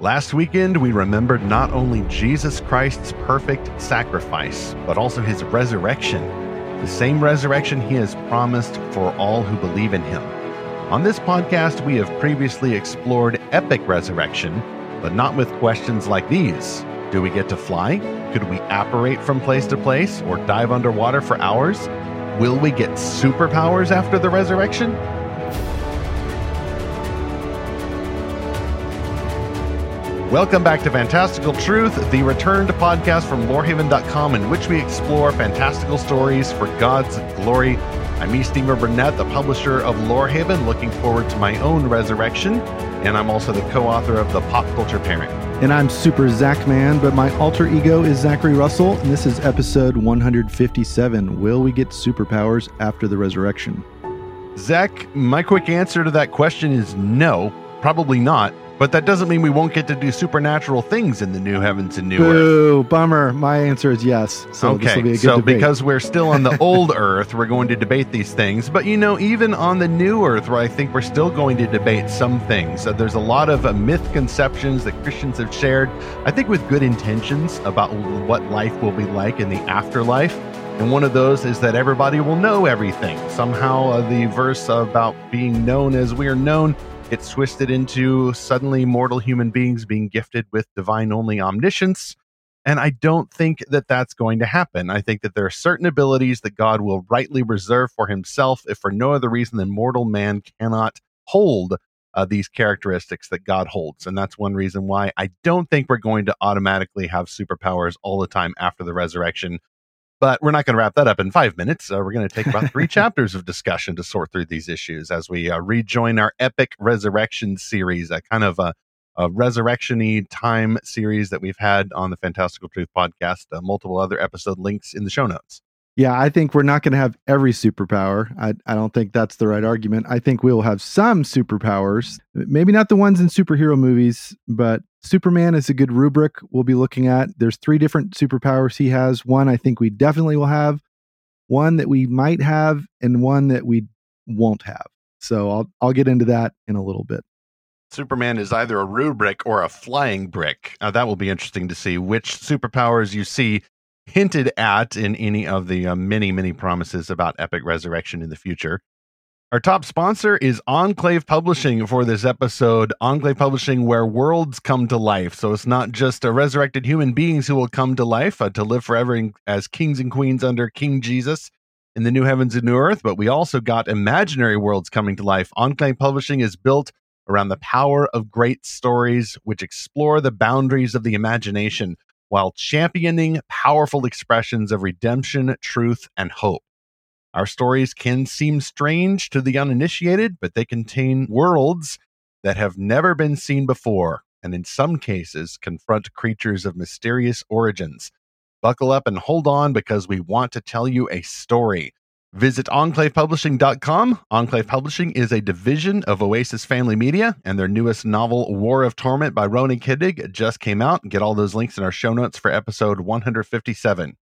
Last weekend, we remembered not only Jesus Christ's perfect sacrifice, but also his resurrection, the same resurrection he has promised for all who believe in him. On this podcast, we have previously explored epic resurrection, but not with questions like these Do we get to fly? Could we apparate from place to place or dive underwater for hours? Will we get superpowers after the resurrection? Welcome back to Fantastical Truth, the returned podcast from lorehaven.com in which we explore fantastical stories for God's glory. I'm E. Stephen Burnett, the publisher of Lorehaven, looking forward to my own resurrection, and I'm also the co-author of The Pop Culture Parent. And I'm Super Zach Man, but my alter ego is Zachary Russell, and this is episode 157. Will we get superpowers after the resurrection? Zach, my quick answer to that question is no, probably not. But that doesn't mean we won't get to do supernatural things in the new heavens and new earth. Boo, bummer. My answer is yes. So this will be a Okay, good so debate. because we're still on the old earth, we're going to debate these things. But you know, even on the new earth, where I think we're still going to debate some things, uh, there's a lot of uh, misconceptions that Christians have shared, I think with good intentions about what life will be like in the afterlife. And one of those is that everybody will know everything. Somehow, uh, the verse about being known as we are known gets twisted into suddenly mortal human beings being gifted with divine only omniscience. And I don't think that that's going to happen. I think that there are certain abilities that God will rightly reserve for himself, if for no other reason than mortal man cannot hold uh, these characteristics that God holds. And that's one reason why I don't think we're going to automatically have superpowers all the time after the resurrection. But we're not going to wrap that up in five minutes. Uh, we're going to take about three chapters of discussion to sort through these issues as we uh, rejoin our epic resurrection series, a kind of a, a resurrection-y time series that we've had on the Fantastical Truth podcast. Uh, multiple other episode links in the show notes. Yeah, I think we're not going to have every superpower. I, I don't think that's the right argument. I think we will have some superpowers, maybe not the ones in superhero movies, but Superman is a good rubric we'll be looking at. There's three different superpowers he has. One I think we definitely will have, one that we might have, and one that we won't have. So I'll I'll get into that in a little bit. Superman is either a rubric or a flying brick. Uh, that will be interesting to see which superpowers you see hinted at in any of the uh, many, many promises about epic resurrection in the future. Our top sponsor is Enclave Publishing for this episode. Enclave Publishing, where worlds come to life. So it's not just uh, resurrected human beings who will come to life uh, to live forever in, as kings and queens under King Jesus in the new heavens and new earth, but we also got imaginary worlds coming to life. Enclave Publishing is built around the power of great stories which explore the boundaries of the imagination while championing powerful expressions of redemption, truth, and hope. Our stories can seem strange to the uninitiated, but they contain worlds that have never been seen before, and in some cases confront creatures of mysterious origins. Buckle up and hold on because we want to tell you a story. Visit enclavepublishing.com. Enclave Publishing is a division of Oasis Family Media, and their newest novel, War of Torment by Ronie Kendig, just came out. Get all those links in our show notes for episode 157.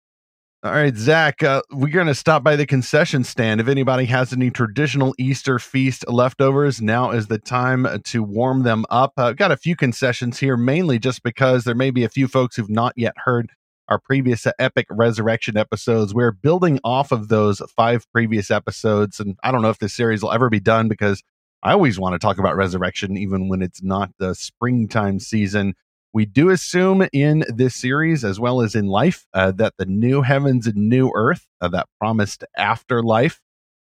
All right, Zach, uh, we're going to stop by the concession stand. If anybody has any traditional Easter feast leftovers, now is the time to warm them up. Uh, I've got a few concessions here, mainly just because there may be a few folks who've not yet heard our previous epic resurrection episodes. We're building off of those five previous episodes. And I don't know if this series will ever be done because I always want to talk about resurrection, even when it's not the springtime season. We do assume in this series, as well as in life, uh, that the new heavens and new earth, uh, that promised afterlife,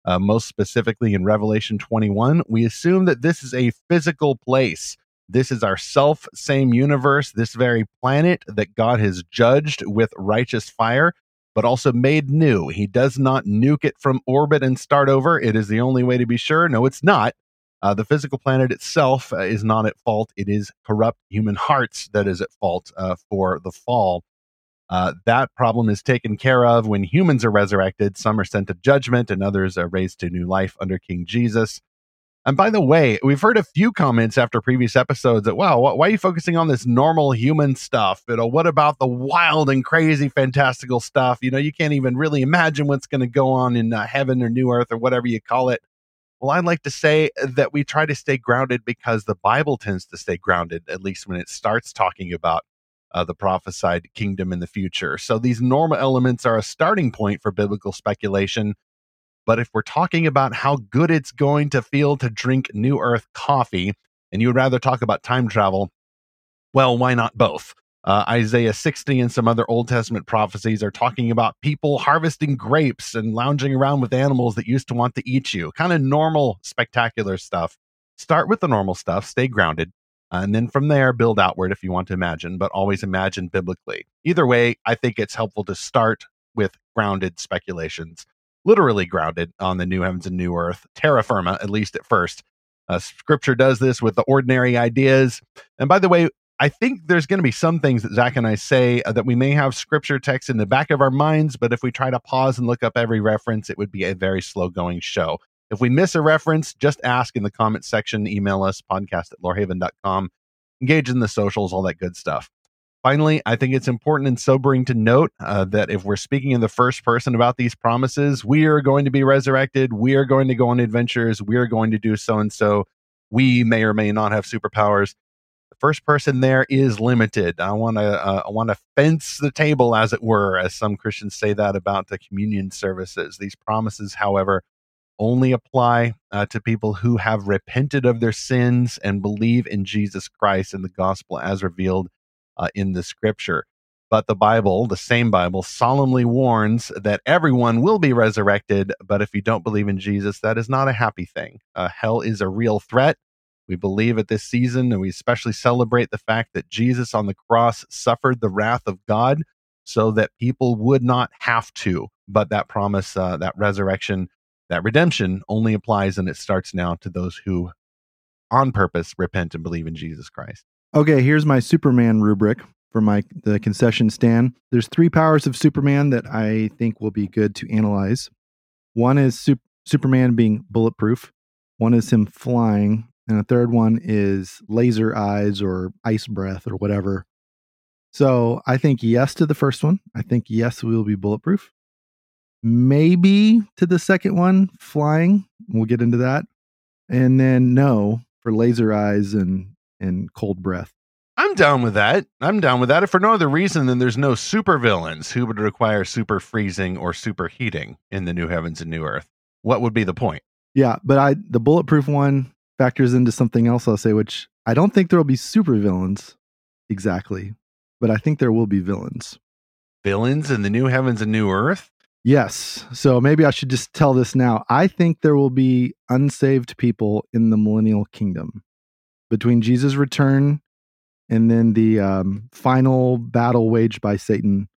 uh, most specifically in Revelation 21, we assume that this is a physical place. This is our self same universe, this very planet that God has judged with righteous fire, but also made new. He does not nuke it from orbit and start over. It is the only way to be sure. No, it's not. Uh, the physical planet itself uh, is not at fault. It is corrupt human hearts that is at fault uh, for the fall. Uh, that problem is taken care of when humans are resurrected. Some are sent to judgment, and others are raised to new life under King Jesus. And by the way, we've heard a few comments after previous episodes that, wow, why are you focusing on this normal human stuff? You know, what about the wild and crazy, fantastical stuff? You know, you can't even really imagine what's going to go on in uh, heaven or new earth or whatever you call it. Well, I'd like to say that we try to stay grounded because the Bible tends to stay grounded, at least when it starts talking about uh, the prophesied kingdom in the future. So these normal elements are a starting point for biblical speculation. But if we're talking about how good it's going to feel to drink New Earth coffee, and you would rather talk about time travel, well, why not both? Uh, Isaiah 60 and some other Old Testament prophecies are talking about people harvesting grapes and lounging around with animals that used to want to eat you. Kind of normal, spectacular stuff. Start with the normal stuff, stay grounded, and then from there, build outward if you want to imagine, but always imagine biblically. Either way, I think it's helpful to start with grounded speculations, literally grounded on the new heavens and new earth, terra firma, at least at first. Uh, scripture does this with the ordinary ideas. And by the way, I think there's going to be some things that Zach and I say uh, that we may have scripture text in the back of our minds, but if we try to pause and look up every reference, it would be a very slow going show. If we miss a reference, just ask in the comment section, email us, podcast at lorehaven.com, engage in the socials, all that good stuff. Finally, I think it's important and sobering to note uh, that if we're speaking in the first person about these promises, we are going to be resurrected. We are going to go on adventures. We are going to do so and so. We may or may not have superpowers. The first person there is limited. I want to uh, I want to fence the table, as it were, as some Christians say that about the communion services. These promises, however, only apply uh, to people who have repented of their sins and believe in Jesus Christ and the gospel as revealed uh, in the scripture. But the Bible, the same Bible, solemnly warns that everyone will be resurrected. But if you don't believe in Jesus, that is not a happy thing. Uh, hell is a real threat. We believe at this season, and we especially celebrate the fact that Jesus on the cross suffered the wrath of God so that people would not have to. But that promise, uh, that resurrection, that redemption only applies and it starts now to those who on purpose repent and believe in Jesus Christ. Okay, here's my Superman rubric for my the concession stand. There's three powers of Superman that I think will be good to analyze. One is Sup- Superman being bulletproof. One is him flying, and a third one is laser eyes or ice breath or whatever. So I think yes to the first one. I think yes, we will be bulletproof maybe to the second one, flying. We'll get into that. And then no for laser eyes and and cold breath. I'm down with that. I'm down with that. If for no other reason than there's no super villains who would require super freezing or super heating in the new heavens and new earth. What would be the point? Yeah, but I the bulletproof one factors into something else I'll say, which I don't think there will be super villains exactly, but I think there will be villains. Villains in the new heavens and new earth? Yes. So maybe I should just tell this now. I think there will be unsaved people in the millennial kingdom between Jesus' return and then the um, final battle waged by Satan,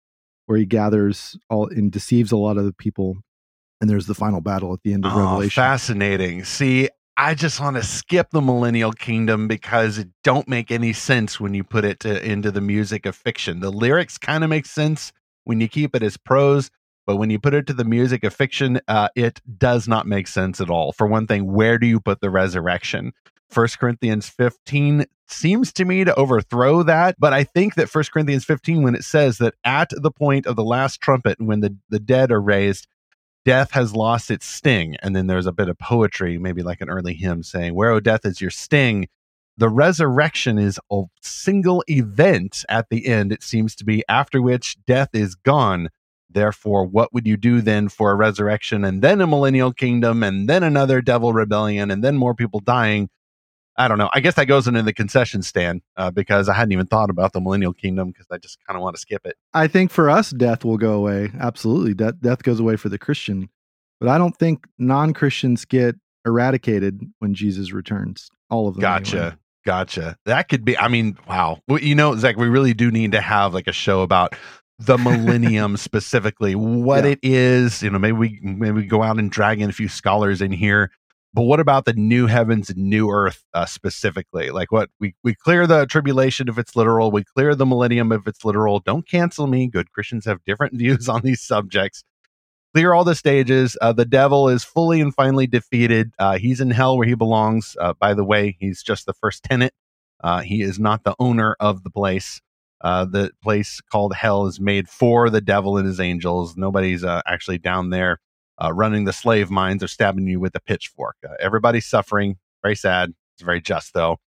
where he gathers all and deceives a lot of the people. And there's the final battle at the end of oh, Revelation. Fascinating. See, I just want to skip the millennial kingdom because it don't make any sense when you put it to, into the music of fiction. The lyrics kind of make sense when you keep it as prose, but when you put it to the music of fiction, uh, it does not make sense at all. For one thing, where do you put the resurrection? First Corinthians 15 seems to me to overthrow that, but I think that First Corinthians 15, when it says that at the point of the last trumpet, when the, the dead are raised, death has lost its sting. And then there's a bit of poetry, maybe like an early hymn saying, Where, O death, is your sting? The resurrection is a single event at the end, it seems to be, after which death is gone. Therefore, what would you do then for a resurrection and then a millennial kingdom and then another devil rebellion and then more people dying? I don't know. I guess that goes into the concession stand uh, because I hadn't even thought about the millennial kingdom because I just kind of want to skip it. I think for us, death will go away. Absolutely. Death, death goes away for the Christian. But I don't think non Christians get eradicated when Jesus returns. All of them. Gotcha. Anyway. Gotcha. That could be, I mean, wow. Well, you know, Zach, we really do need to have like a show about the millennium specifically, what yeah. it is. You know, maybe we maybe we go out and drag in a few scholars in here. But what about the new heavens and new earth uh, specifically? Like what we we clear the tribulation if it's literal, we clear the millennium if it's literal. Don't cancel me. Good Christians have different views on these subjects. Clear all the stages. Uh, the devil is fully and finally defeated. Uh, he's in hell where he belongs. Uh, by the way, he's just the first tenant. Uh, he is not the owner of the place. Uh, the place called hell is made for the devil and his angels. Nobody's actually down there. Uh, running the slave mines or stabbing you with a pitchfork. Uh, everybody's suffering. Very sad. It's very just, though.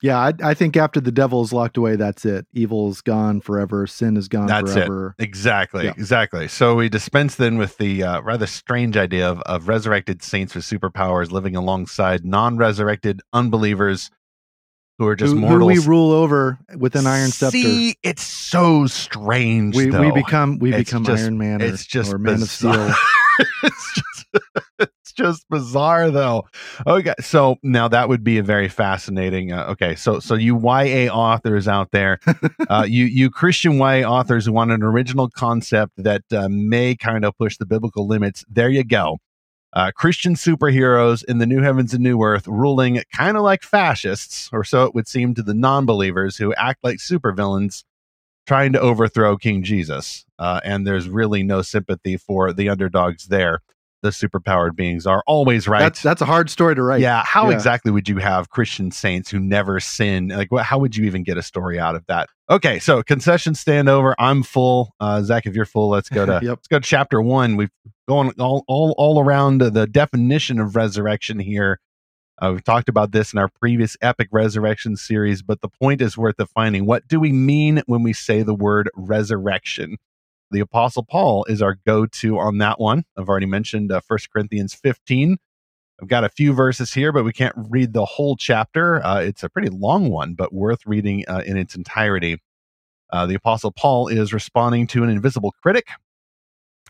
Yeah, I, I, think after the devil is locked away, that's it. Evil is gone forever. Sin is gone that's forever. It. Exactly, yeah. exactly. So we dispense then with the uh, rather strange idea of, of resurrected saints with superpowers living alongside non-resurrected unbelievers who are just who, mortals. Who we rule over with an iron scepter. See, it's so strange. We, we become we it's become just, Iron Man or, it's just or Man bizarre. of Steel. it's just it's just bizarre though. Okay, so now that would be a very fascinating. Uh, okay, so so you YA authors out there, uh, you you Christian YA authors who want an original concept that uh, may kind of push the biblical limits. There you go. Uh, Christian superheroes in the new heavens and new earth ruling kind of like fascists, or so it would seem to the non believers who act like supervillains trying to overthrow King Jesus. Uh, and there's really no sympathy for the underdogs there. The superpowered beings are always right. That's, that's a hard story to write. Yeah. How yeah. exactly would you have Christian saints who never sin? Like, what, how would you even get a story out of that? Okay. So concession stand over. I'm full. Uh, Zach, if you're full, let's go to, yep. let's go to chapter one. We've gone all, all, all around the definition of resurrection here. Uh, we've talked about this in our previous epic resurrection series, but the point is worth defining. What do we mean when we say the word resurrection? The Apostle Paul is our go to on that one. I've already mentioned uh, 1 Corinthians 15. I've got a few verses here, but we can't read the whole chapter. Uh, it's a pretty long one, but worth reading uh, in its entirety. Uh, the Apostle Paul is responding to an invisible critic,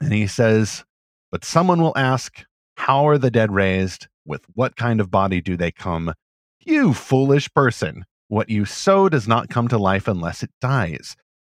and he says, But someone will ask, How are the dead raised? With what kind of body do they come? You foolish person! What you sow does not come to life unless it dies.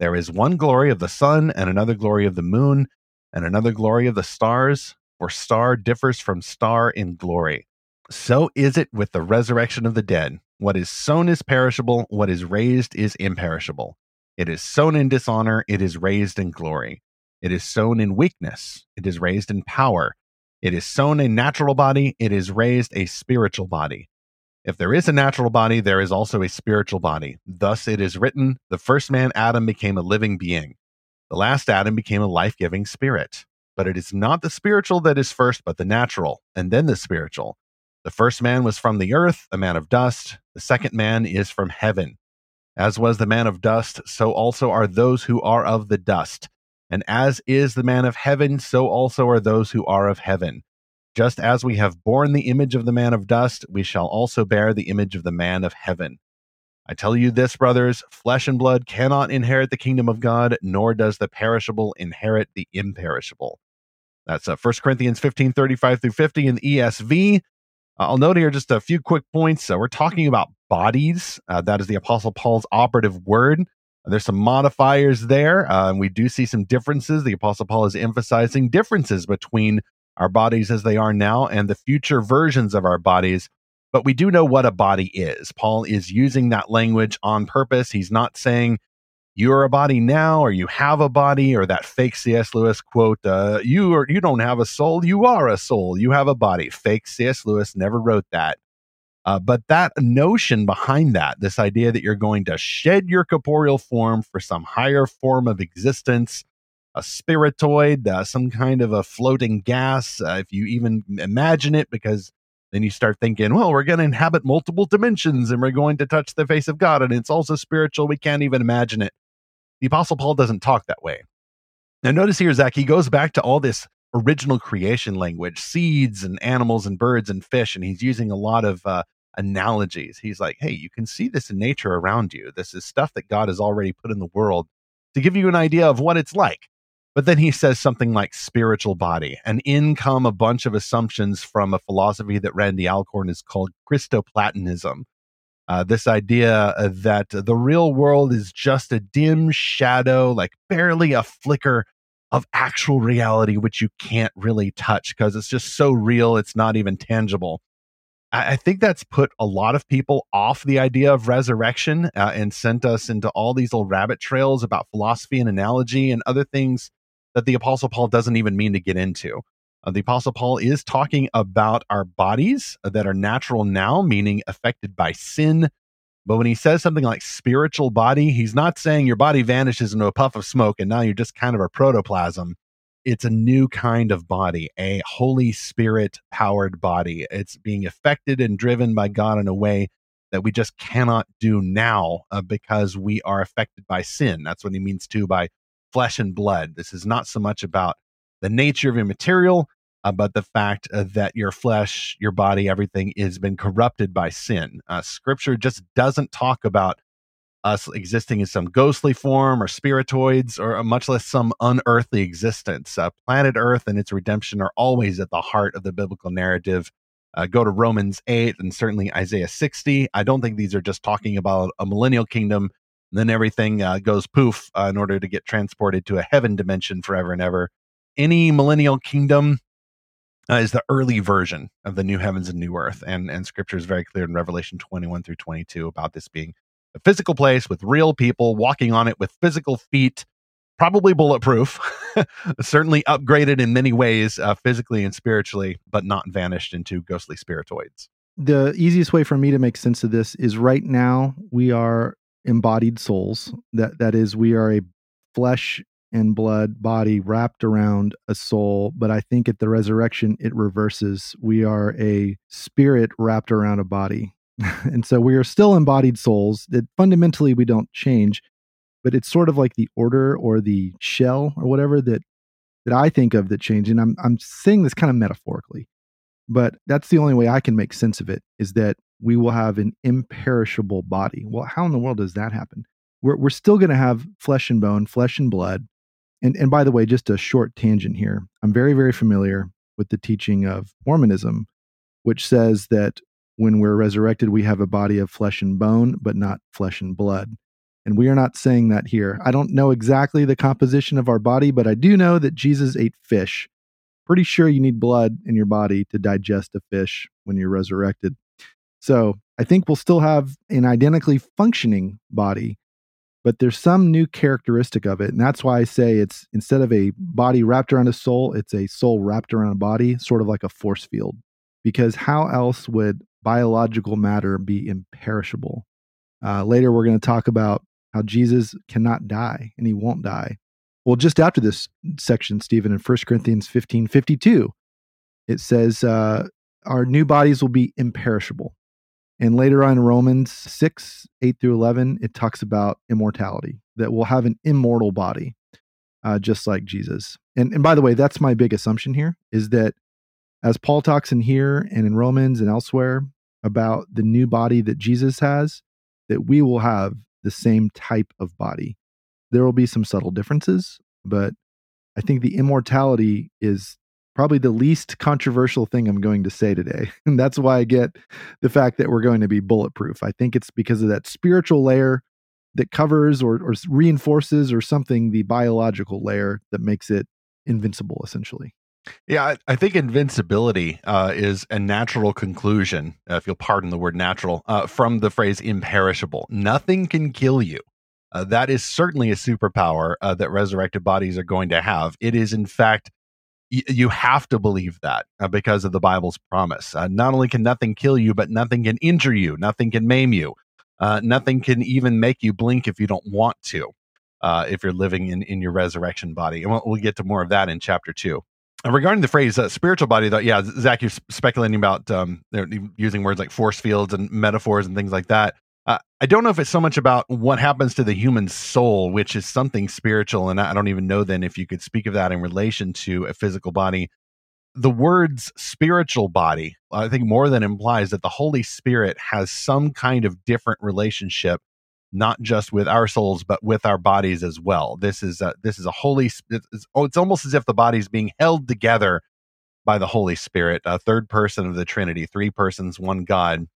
There is one glory of the sun, and another glory of the moon, and another glory of the stars, for star differs from star in glory. So is it with the resurrection of the dead. What is sown is perishable, what is raised is imperishable. It is sown in dishonor, it is raised in glory. It is sown in weakness, it is raised in power. It is sown a natural body, it is raised a spiritual body. If there is a natural body, there is also a spiritual body. Thus it is written the first man, Adam, became a living being. The last Adam became a life giving spirit. But it is not the spiritual that is first, but the natural, and then the spiritual. The first man was from the earth, a man of dust. The second man is from heaven. As was the man of dust, so also are those who are of the dust. And as is the man of heaven, so also are those who are of heaven. Just as we have borne the image of the man of dust, we shall also bear the image of the man of heaven. I tell you this, brothers flesh and blood cannot inherit the kingdom of God, nor does the perishable inherit the imperishable. That's uh, 1 Corinthians 15 35 through 50 in the ESV. Uh, I'll note here just a few quick points. Uh, we're talking about bodies. Uh, that is the Apostle Paul's operative word. There's some modifiers there. Uh, and we do see some differences. The Apostle Paul is emphasizing differences between our bodies as they are now and the future versions of our bodies. But we do know what a body is. Paul is using that language on purpose. He's not saying you're a body now or you have a body or that fake C.S. Lewis quote, uh, you are, you don't have a soul, you are a soul, you have a body. Fake C.S. Lewis never wrote that. Uh, but that notion behind that, this idea that you're going to shed your corporeal form for some higher form of existence, a spiritoid, uh, some kind of a floating gas, uh, if you even imagine it, because then you start thinking, well, we're going to inhabit multiple dimensions and we're going to touch the face of God, and it's also spiritual. We can't even imagine it. The Apostle Paul doesn't talk that way. Now, notice here, Zach, he goes back to all this original creation language seeds and animals and birds and fish, and he's using a lot of uh, analogies. He's like, hey, you can see this in nature around you. This is stuff that God has already put in the world to give you an idea of what it's like. But then he says something like spiritual body, and in come a bunch of assumptions from a philosophy that Randy Alcorn is called Christoplatonism. Uh, this idea uh, that the real world is just a dim shadow, like barely a flicker of actual reality, which you can't really touch because it's just so real, it's not even tangible. I, I think that's put a lot of people off the idea of resurrection uh, and sent us into all these little rabbit trails about philosophy and analogy and other things that the Apostle Paul doesn't even mean to get into. Uh, the Apostle Paul is talking about our bodies that are natural now, meaning affected by sin. But when he says something like spiritual body, he's not saying your body vanishes into a puff of smoke and now you're just kind of a protoplasm. It's a new kind of body, a Holy Spirit powered body. It's being affected and driven by God in a way that we just cannot do now uh, because we are affected by sin. That's what he means too by flesh and blood. This is not so much about the nature of your material, uh, but the fact uh, that your flesh, your body, everything has been corrupted by sin. Uh, scripture just doesn't talk about us existing in some ghostly form or spiritoids or uh, much less some unearthly existence. Uh, planet Earth and its redemption are always at the heart of the biblical narrative. Uh, go to Romans 8 and certainly Isaiah 60. I don't think these are just talking about a millennial kingdom. Then everything goes poof in order to get transported to a heaven dimension forever and ever. Any millennial kingdom uh, is the early version of the new heavens and new earth and and scripture is very clear in revelation 21 through 22 about this being a physical place with real people walking on it with physical feet probably bulletproof certainly upgraded in many ways uh, physically and spiritually but not vanished into ghostly spiritoids. The easiest way for me to make sense of this is right now we are embodied souls that that is we are a flesh and blood body wrapped around a soul. But I think at the resurrection, it reverses. We are a spirit wrapped around a body. and so we are still embodied souls that fundamentally we don't change, but it's sort of like the order or the shell or whatever that that I think of that change. And I'm I'm saying this kind of metaphorically, but that's the only way I can make sense of it is that we will have an imperishable body. Well, how in the world does that happen? We're, we're still going to have flesh and bone, flesh and blood, and, and by the way, just a short tangent here. I'm very, very familiar with the teaching of Mormonism, which says that when we're resurrected, we have a body of flesh and bone, but not flesh and blood. And we are not saying that here. I don't know exactly the composition of our body, but I do know that Jesus ate fish. Pretty sure you need blood in your body to digest a fish when you're resurrected. So I think we'll still have an identically functioning body, but there's some new characteristic of it. And that's why I say it's instead of a body wrapped around a soul, it's a soul wrapped around a body, sort of like a force field. Because how else would biological matter be imperishable? Uh, later, we're going to talk about how Jesus cannot die and he won't die. Well, just after this section, Stephen, in 1 Corinthians 15 52, it says, uh, Our new bodies will be imperishable. And later on in Romans 6, 8 through 11, it talks about immortality, that we'll have an immortal body, uh, just like Jesus. And, and by the way, that's my big assumption here is that as Paul talks in here and in Romans and elsewhere about the new body that Jesus has, that we will have the same type of body. There will be some subtle differences, but I think the immortality is probably the least controversial thing I'm going to say today. And that's why I get the fact that we're going to be bulletproof. I think it's because of that spiritual layer that covers or, or reinforces or something the biological layer that makes it invincible, essentially. Yeah, I, I think invincibility uh, is a natural conclusion, uh, if you'll pardon the word natural, uh, from the phrase imperishable. Nothing can kill you. Uh, that is certainly a superpower uh, that resurrected bodies are going to have. It is, in fact, you have to believe that uh, because of the Bible's promise. Uh, not only can nothing kill you, but nothing can injure you, nothing can maim you, uh, nothing can even make you blink if you don't want to, uh, if you're living in, in your resurrection body. And we'll, we'll get to more of that in chapter two. regarding the phrase uh, spiritual body, though, yeah, Zach, you're speculating about um, using words like force fields and metaphors and things like that. Uh, I don't know if it's so much about what happens to the human soul, which is something spiritual, and I don't even know then if you could speak of that in relation to a physical body. The words spiritual body, I think, more than implies that the Holy Spirit has some kind of different relationship, not just with our souls, but with our bodies as well. This is a, this is a holy. It's, oh, it's almost as if the body is being held together by the Holy Spirit, a third person of the Trinity, three persons, one God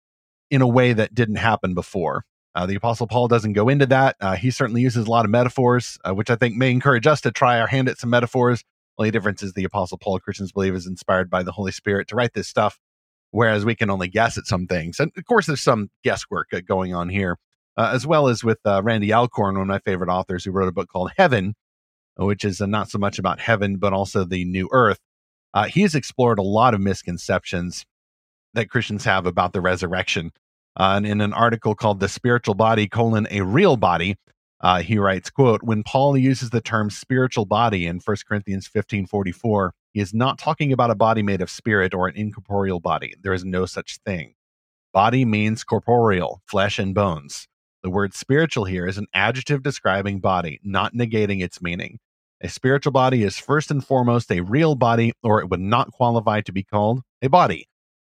in a way that didn't happen before. Uh, the Apostle Paul doesn't go into that. Uh, he certainly uses a lot of metaphors, uh, which I think may encourage us to try our hand at some metaphors. Only difference is the Apostle Paul, Christians believe, is inspired by the Holy Spirit to write this stuff, whereas we can only guess at some things. And of course, there's some guesswork uh, going on here, uh, as well as with uh, Randy Alcorn, one of my favorite authors, who wrote a book called Heaven, which is not so much about heaven, but also the new earth. He's explored a lot of misconceptions that Christians have about the resurrection. Uh, and in an article called "The Spiritual Body: colon a Real Body," uh, he writes, "quote When Paul uses the term spiritual body in 1 Corinthians 15:44, he is not talking about a body made of spirit or an incorporeal body. There is no such thing. Body means corporeal, flesh and bones. The word spiritual here is an adjective describing body, not negating its meaning. A spiritual body is first and foremost a real body, or it would not qualify to be called a body.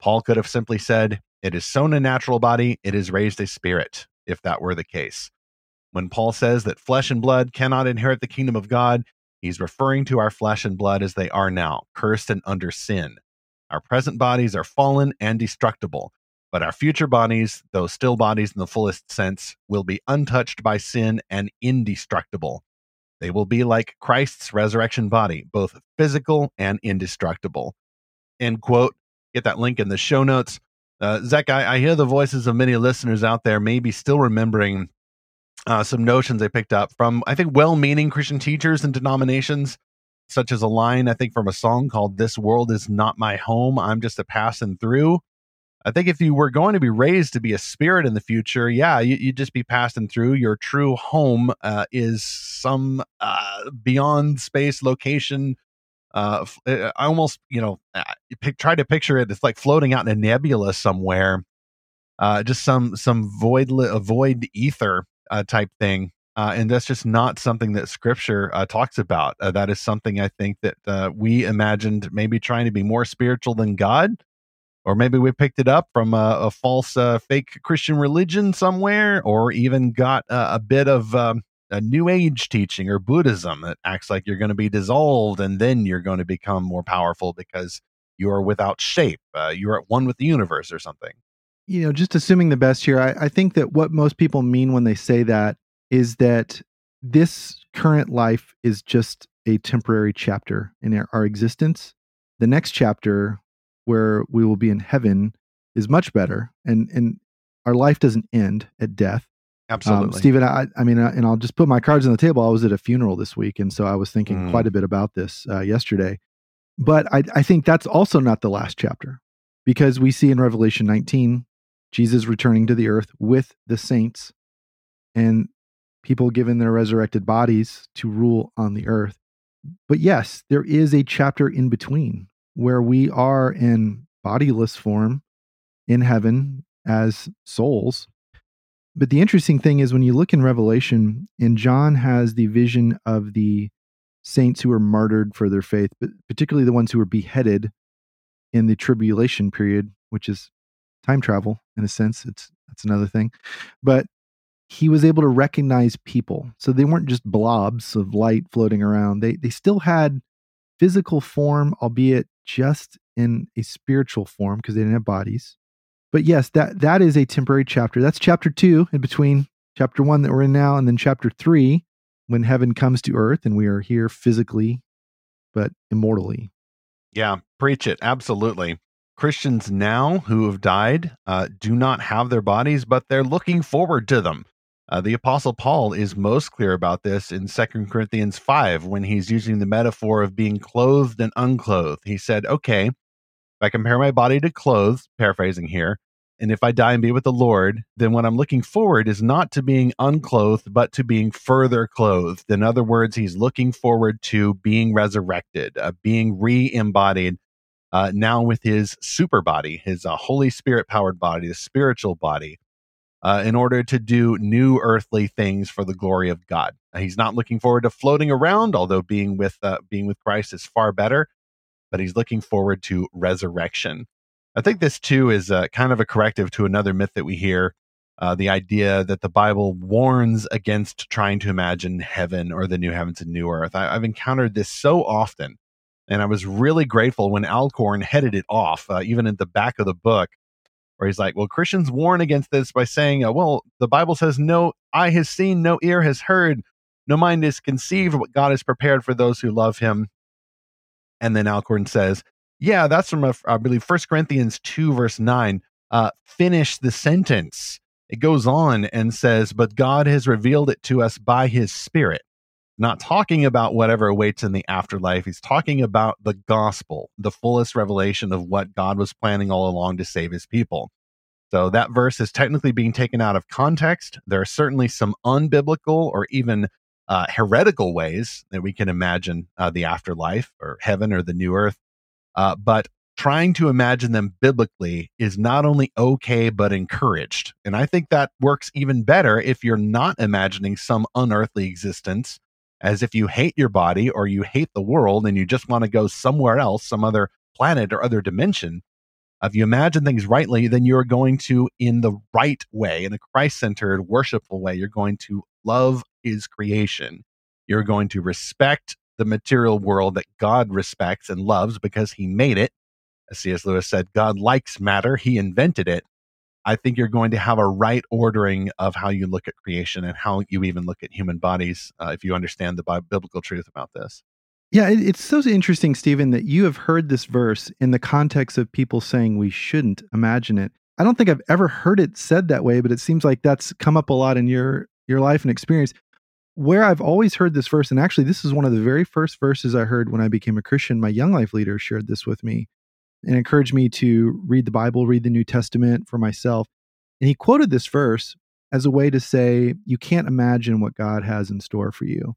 Paul could have simply said, It is sown a natural body, it is raised a spirit, if that were the case. When Paul says that flesh and blood cannot inherit the kingdom of God, he's referring to our flesh and blood as they are now, cursed and under sin. Our present bodies are fallen and destructible, but our future bodies, though still bodies in the fullest sense, will be untouched by sin and indestructible. They will be like Christ's resurrection body, both physical and indestructible. End quote. Get that link in the show notes. Uh, Zach, I, I, hear the voices of many listeners out there, maybe still remembering uh, some notions they picked up from, I think, well meaning Christian teachers and denominations, such as a line, I think, from a song called This World Is Not My Home. I'm just a passing through. I think if you were going to be raised to be a spirit in the future, yeah, you, would just be passing through. Your true home uh, is some uh, beyond space location uh, uh, I almost, you know, pick, try to picture it. It's like floating out in a nebula somewhere, uh, just some some void void ether uh, type thing. Uh, and that's just not something that Scripture uh, talks about. Uh, that is something I think that uh, we imagined maybe trying to be more spiritual than God, or maybe we picked it up from a, a false, uh, fake Christian religion somewhere, or even got uh, a bit of um, a new age teaching or buddhism that acts like you're going to be dissolved and then you're going to become more powerful because you are without shape uh, you're at one with the universe or something. You know just assuming the best here I, I think that what most people mean when they say that is that this current life is just a temporary chapter in our, our existence. The next chapter where we will be in heaven is much better and and our life doesn't end at death Absolutely. Um, Stephen, I, I mean, and I'll just put my cards on the table. I was at a funeral this week, and so I was thinking mm. quite a bit about this uh, yesterday. But I, I think that's also not the last chapter because we see in Revelation 19 Jesus returning to the earth with the saints and people given their resurrected bodies to rule on the earth. But yes, there is a chapter in between where we are in bodiless form in heaven as souls but the interesting thing is when you look in Revelation, and John has the vision of the saints who were martyred for their faith, but particularly the ones who were beheaded in the tribulation period, which is time travel in a sense. It's that's another thing. But he was able to recognize people. So they weren't just blobs of light floating around. They they still had physical form, albeit just in a spiritual form because they didn't have bodies but yes, that that is a temporary chapter. That's chapter two in between chapter one that we're in now, and then chapter three when heaven comes to earth and we are here physically, but immortally. Yeah, preach it. Absolutely. Christians now who have died uh, do not have their bodies, but they're looking forward to them. Uh, the Apostle Paul is most clear about this in Second Corinthians 5 when he's using the metaphor of being clothed and unclothed. He said, Okay, if I compare my body to clothes, paraphrasing here, and if I die and be with the Lord, then what I'm looking forward is not to being unclothed, but to being further clothed. In other words, he's looking forward to being resurrected, uh, being re embodied uh, now with his super body, his uh, Holy Spirit powered body, the spiritual body, uh, in order to do new earthly things for the glory of God. he's not looking forward to floating around, although being with uh, being with Christ is far better but he's looking forward to resurrection. I think this too is uh, kind of a corrective to another myth that we hear uh, the idea that the Bible warns against trying to imagine heaven or the new heavens and new earth. I, have encountered this so often, and I was really grateful when Alcorn headed it off, uh, even at the back of the book, where he's like, well, Christians warn against this by saying, uh, well, the Bible says, no eye has seen, no ear has heard, no mind is conceived what God has prepared for those who love him. And then Alcorn says, yeah, that's from, a, I believe, First Corinthians 2, verse 9. Uh, finish the sentence. It goes on and says, but God has revealed it to us by his Spirit not talking about whatever awaits in the afterlife. He's talking about the gospel, the fullest revelation of what God was planning all along to save his people. So that verse is technically being taken out of context. There are certainly some unbiblical or even uh, heretical ways that we can imagine uh, the afterlife or heaven or the new earth. Uh, but trying to imagine them biblically is not only okay, but encouraged. And I think that works even better if you're not imagining some unearthly existence as if you hate your body or you hate the world and you just want to go somewhere else, some other planet or other dimension. If you imagine things rightly, then you're going to, in the right way, in a Christ centered, worshipful way, you're going to love his creation. You're going to respect the material world that God respects and loves because he made it. As C.S. Lewis said, God likes matter, he invented it. I think you're going to have a right ordering of how you look at creation and how you even look at human bodies uh, if you understand the biblical truth about this. Yeah, it's so interesting, Stephen, that you have heard this verse in the context of people saying we shouldn't imagine it. I don't think I've ever heard it said that way, but it seems like that's come up a lot in your your life and experience. Where I've always heard this verse, and actually, this is one of the very first verses I heard when I became a Christian. My young life leader shared this with me and encouraged me to read the Bible, read the New Testament for myself. And he quoted this verse as a way to say, You can't imagine what God has in store for you.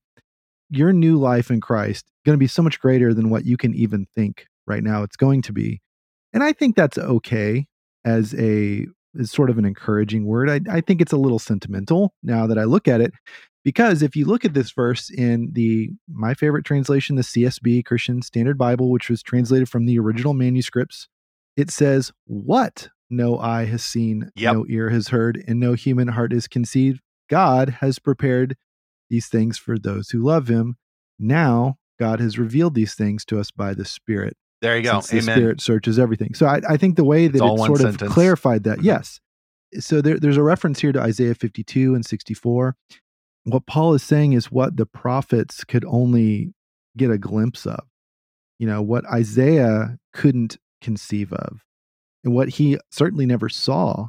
Your new life in Christ is going to be so much greater than what you can even think right now it's going to be. And I think that's okay as a as sort of an encouraging word. I, I think it's a little sentimental now that I look at it because if you look at this verse in the my favorite translation, the CSB Christian Standard Bible, which was translated from the original manuscripts, it says, "What no eye has seen, yep. no ear has heard, and no human heart is conceived. God has prepared these things for those who love Him. Now God has revealed these things to us by the Spirit. There you go. Amen. The Spirit searches everything. So I, I think the way that it sort sentence. of clarified that, mm-hmm. yes. So there, there's a reference here to Isaiah 52 and 64 what Paul is saying is what the prophets could only get a glimpse of. You know, what Isaiah couldn't conceive of and what he certainly never saw.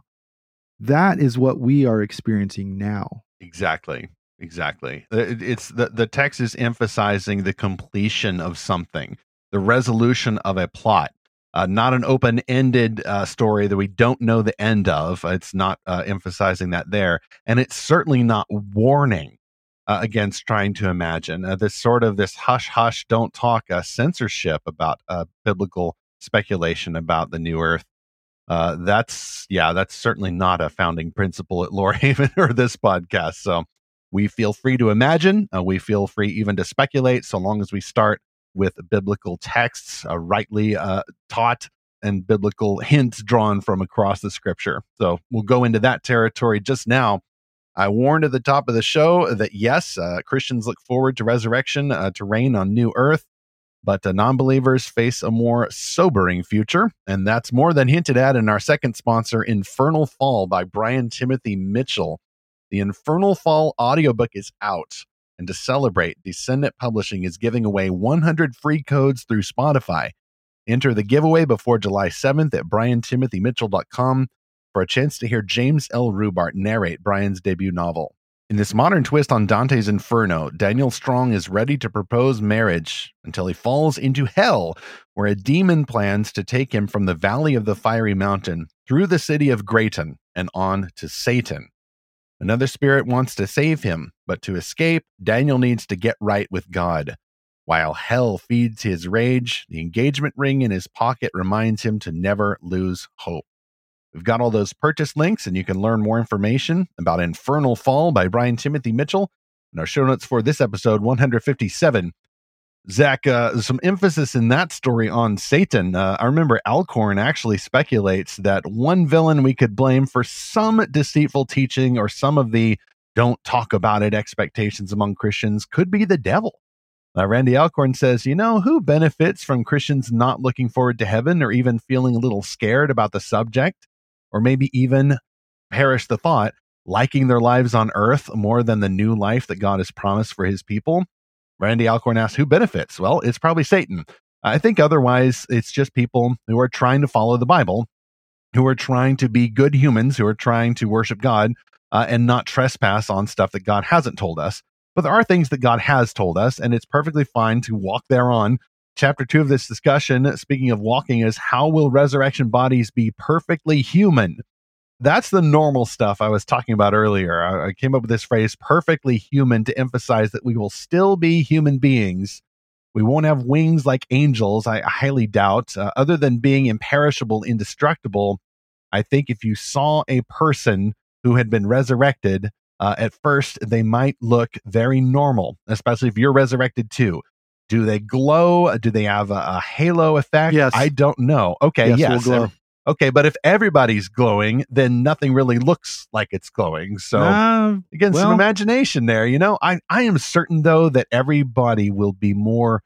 That is what we are experiencing now. Exactly. Exactly. Uh, it's the, the text is emphasizing the completion of something, the resolution of a plot. Uh, not an open ended uh, story that we don't know the end of. It's not uh, emphasizing that there. And it's certainly not warning uh, against trying to imagine uh, this sort of this hush hush, don't talk uh, censorship about biblical speculation about the new earth. that's, yeah, that's certainly not a founding principle at Lorehaven or this podcast. So we feel free to imagine. we feel free even to speculate so long as we start with biblical texts uh, rightly uh, taught and biblical hints drawn from across the scripture. So we'll go into that territory just now. I warned at the top of the show that yes, uh, Christians look forward to resurrection uh, to reign on new earth, but uh, non believers face a more sobering future. And that's more than hinted at in our second sponsor, Infernal Fall by Brian Timothy Mitchell. The Infernal Fall audiobook is out. And to celebrate, Descendant Publishing is giving away 100 free codes through Spotify. Enter the giveaway before July 7th at briantimothymitchell.com for a chance to hear James L. Rubart narrate Brian's debut novel. In this modern twist on Dante's Inferno, Daniel Strong is ready to propose marriage until he falls into hell, where a demon plans to take him from the valley of the fiery mountain through the city of Grayton and on to Satan. Another spirit wants to save him, but to escape, Daniel needs to get right with God. While hell feeds his rage, the engagement ring in his pocket reminds him to never lose hope. We've got all those purchase links, and you can learn more information about Infernal Fall by Brian Timothy Mitchell in our show notes for this episode 157. Zach, uh, some emphasis in that story on Satan. Uh, I remember Alcorn actually speculates that one villain we could blame for some deceitful teaching or some of the don't talk about it expectations among Christians could be the devil. Uh, Randy Alcorn says, you know, who benefits from Christians not looking forward to heaven or even feeling a little scared about the subject? or maybe even perish the thought, liking their lives on earth more than the new life that God has promised for his people? Randy Alcorn asks, who benefits? Well, it's probably Satan. I think otherwise, it's just people who are trying to follow the Bible, who are trying to be good humans, who are trying to worship God uh, and not trespass on stuff that God hasn't told us. But there are things that God has told us, and it's perfectly fine to walk thereon. Chapter two of this discussion, speaking of walking, is how will resurrection bodies be perfectly human? That's the normal stuff I was talking about earlier. I, I came up with this phrase, perfectly human, to emphasize that we will still be human beings. We won't have wings like angels, I, I highly doubt. Uh, other than being imperishable, indestructible, I think if you saw a person who had been resurrected, uh, at first they might look very normal, especially if you're resurrected too. Do they glow? Do they have a, a halo effect? Yes. I don't know. Okay, Yes, yes. we'll glow. Okay, but if everybody's glowing, then nothing really looks like it's glowing. So Uh, again, some imagination there. You know, I I am certain though that everybody will be more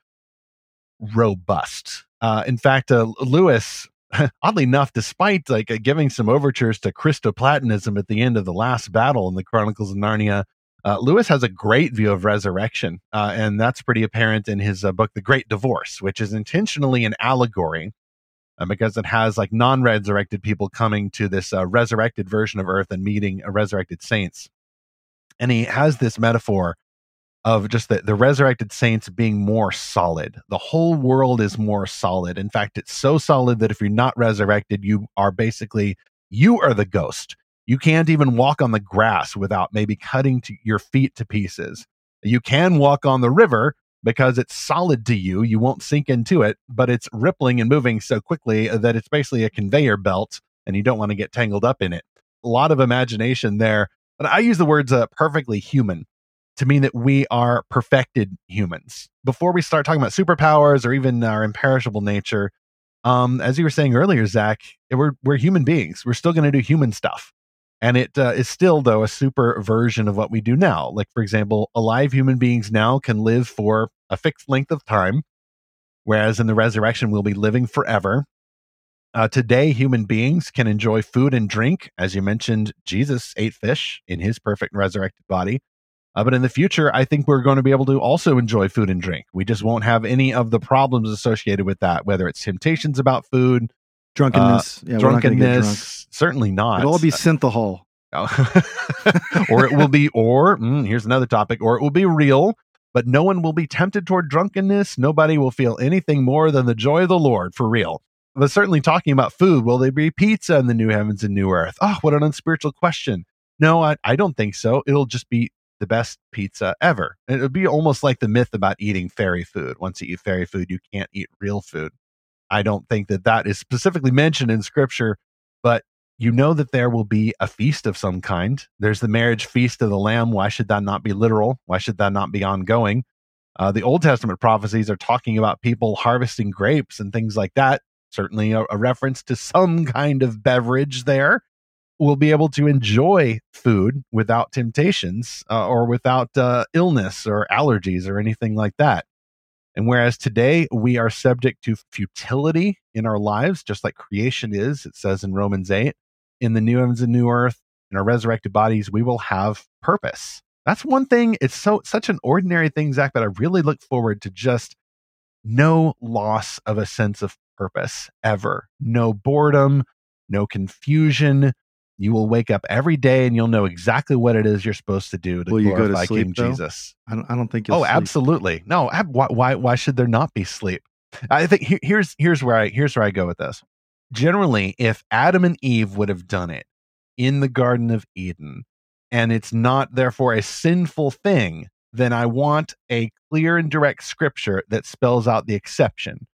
robust. Uh, in fact, uh, Lewis, oddly enough, despite like uh, giving some overtures to Christoplatonism at the end of the last battle in the Chronicles of Narnia, uh, Lewis has a great view of resurrection, uh, and that's pretty apparent in his uh, book, The Great Divorce, which is intentionally an allegory uh, because it has like non-resurrected people coming to this uh, resurrected version of Earth and meeting uh, resurrected saints, and he has this metaphor of just the, the resurrected saints being more solid. The whole world is more solid. In fact, it's so solid that if you're not resurrected, you are basically you are the ghost. You can't even walk on the grass without maybe cutting your feet to pieces. You can walk on the river because it's solid to you. You won't sink into it, but it's rippling and moving so quickly that it's basically a conveyor belt and you don't want to get tangled up in it. A lot of imagination there. But I use the words uh, perfectly human to mean that we are perfected humans. Before we start talking about superpowers or even our imperishable nature, um, as you were saying earlier, Zach, we're we're human beings. We're still going to do human stuff, and it uh, is still though a super version of what we do now. Like for example, alive human beings now can live for a fixed length of time, whereas in the resurrection we'll be living forever. Uh, today, human beings can enjoy food and drink. As you mentioned, Jesus ate fish in his perfect resurrected body. Uh, but in the future, I think we're going to be able to also enjoy food and drink. We just won't have any of the problems associated with that, whether it's temptations about food, drunkenness. yeah, we're not get drunk. drunkenness. Certainly not. It'll all be synthehol. or it will be, or mm, here's another topic, or it will be real, but no one will be tempted toward drunkenness. Nobody will feel anything more than the joy of the Lord for real. But certainly talking about food, will there be pizza in the new heavens and new earth? Oh, what an unspiritual question. No, I, I don't think so. It'll just be the best pizza ever. It would be almost like the myth about eating fairy food. Once you eat fairy food, you can't eat real food. I don't think that that is specifically mentioned in scripture, but you know that there will be a feast of some kind. There's the marriage feast of the Lamb. Why should that not be literal? Why should that not be ongoing? Uh, the Old Testament prophecies are talking about people harvesting grapes and things like that. Certainly a, a reference to some kind of beverage there. We'll be able to enjoy food without temptations uh, or without uh, illness or allergies or anything like that. And whereas today we are subject to futility in our lives, just like creation is, it says in Romans 8, in the new heavens and new earth, in our resurrected bodies, we will have purpose. That's one thing. It's so such an ordinary thing, Zach, but I really look forward to just no loss of a sense of purpose ever. No boredom, no confusion. You will wake up every day and you'll know exactly what it is you're supposed to do to Will you go to glorify sleep, King though? Jesus. I don't. I don't think. Oh, sleep. absolutely. No, ab- why, why why should there not be sleep? I think he- here's here's where I here's where I go with this. Generally, if Adam and Eve would have done it in the Garden of Eden, and it's not therefore a sinful thing, then I want a clear and direct scripture that spells out the exception.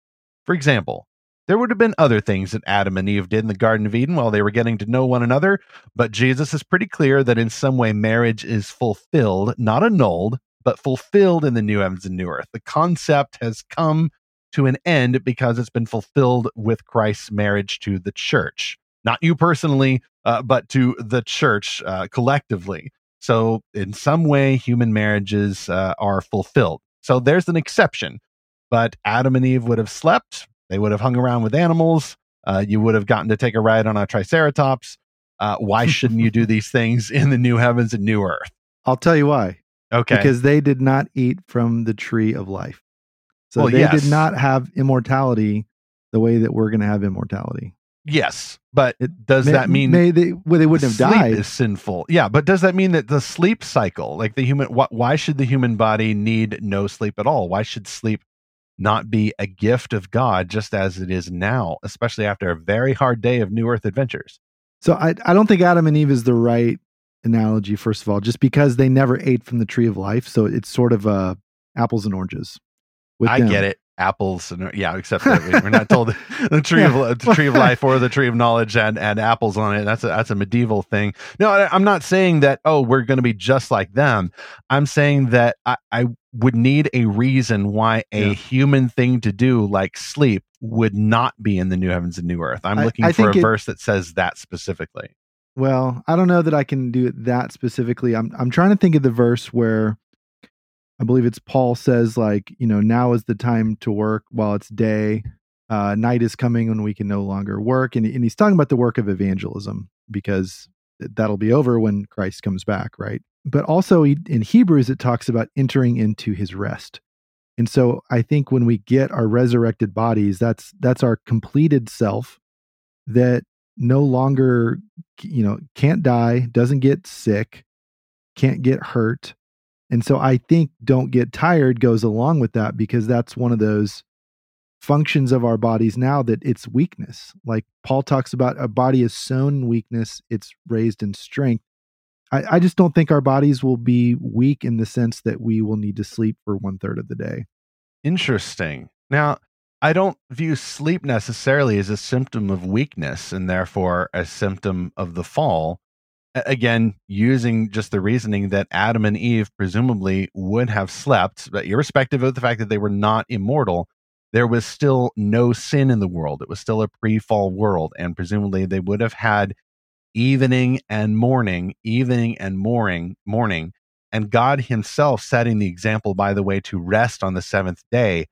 For example, there would have been other things that Adam and Eve did in the Garden of Eden while they were getting to know one another, but Jesus is pretty clear that in some way marriage is fulfilled, not annulled, but fulfilled in the new heavens and new earth. The concept has come to an end because it's been fulfilled with Christ's marriage to the church. Not you personally, uh, but to the church uh, collectively. So, in some way, human marriages uh, are fulfilled. So, there's an exception. But Adam and Eve would have slept, they would have hung around with animals. Uh, you would have gotten to take a ride on a triceratops. Uh, why shouldn't you do these things in the new heavens and new earth? I'll tell you why. Okay. Because they did not eat from the tree of life. So Well, they yes. did not have immortality the way that we're going to have immortality. yes, but It- does May- that mean may they, well, they wouldn't have sleep died? is sinful? Yeah, but does that mean that the sleep cycle, like the human, wh- why should the human body need no sleep at all? Why should sleep not be a gift of God, just as it is now, especially after a very hard day of New Earth adventures? So I, I don't think Adam and Eve is the right analogy, first of all, just because they never ate from the tree of life. So it's sort of uh, apples and oranges. I them. get it. Apples and yeah, except that we, we're not told the tree of the tree of life or the tree of knowledge and and apples on it. That's a that's a medieval thing. No, I, I'm not saying that. Oh, we're going to be just like them. I'm saying that I, I would need a reason why a Yeah. human thing to do like sleep would not be in the new heavens and new earth. I'm looking I for a it- verse that says that specifically. Well, I don't know that I can do it that specifically. I'm I'm trying to think of the verse where I believe it's Paul says like, you know, now is the time to work while it's day. Uh, night is coming when we can no longer work, and and he's talking about the work of evangelism because that'll be over when Christ comes back, right? But also in Hebrews it talks about entering into his rest. And so I think when we get our resurrected bodies, that's that's our completed self that no longer you know can't die doesn't get sick can't get hurt. And so i think don't get tired goes along with that because that's one of those functions of our bodies now that it's weakness. Like paul talks about a body is sown in weakness it's raised in strength I, I just don't think our bodies will be weak in the sense that we will need to sleep for one third of the day Interesting. Now, I don't view sleep necessarily as a symptom of weakness and therefore a symptom of the fall. Again, using just the reasoning that Adam and Eve presumably would have slept, but irrespective of the fact that they were not immortal, there was still no sin in the world. It was still a pre fall world. And presumably they would have had evening and morning, evening and morning, morning, and God Himself setting the example, by the way, to rest on the seventh day.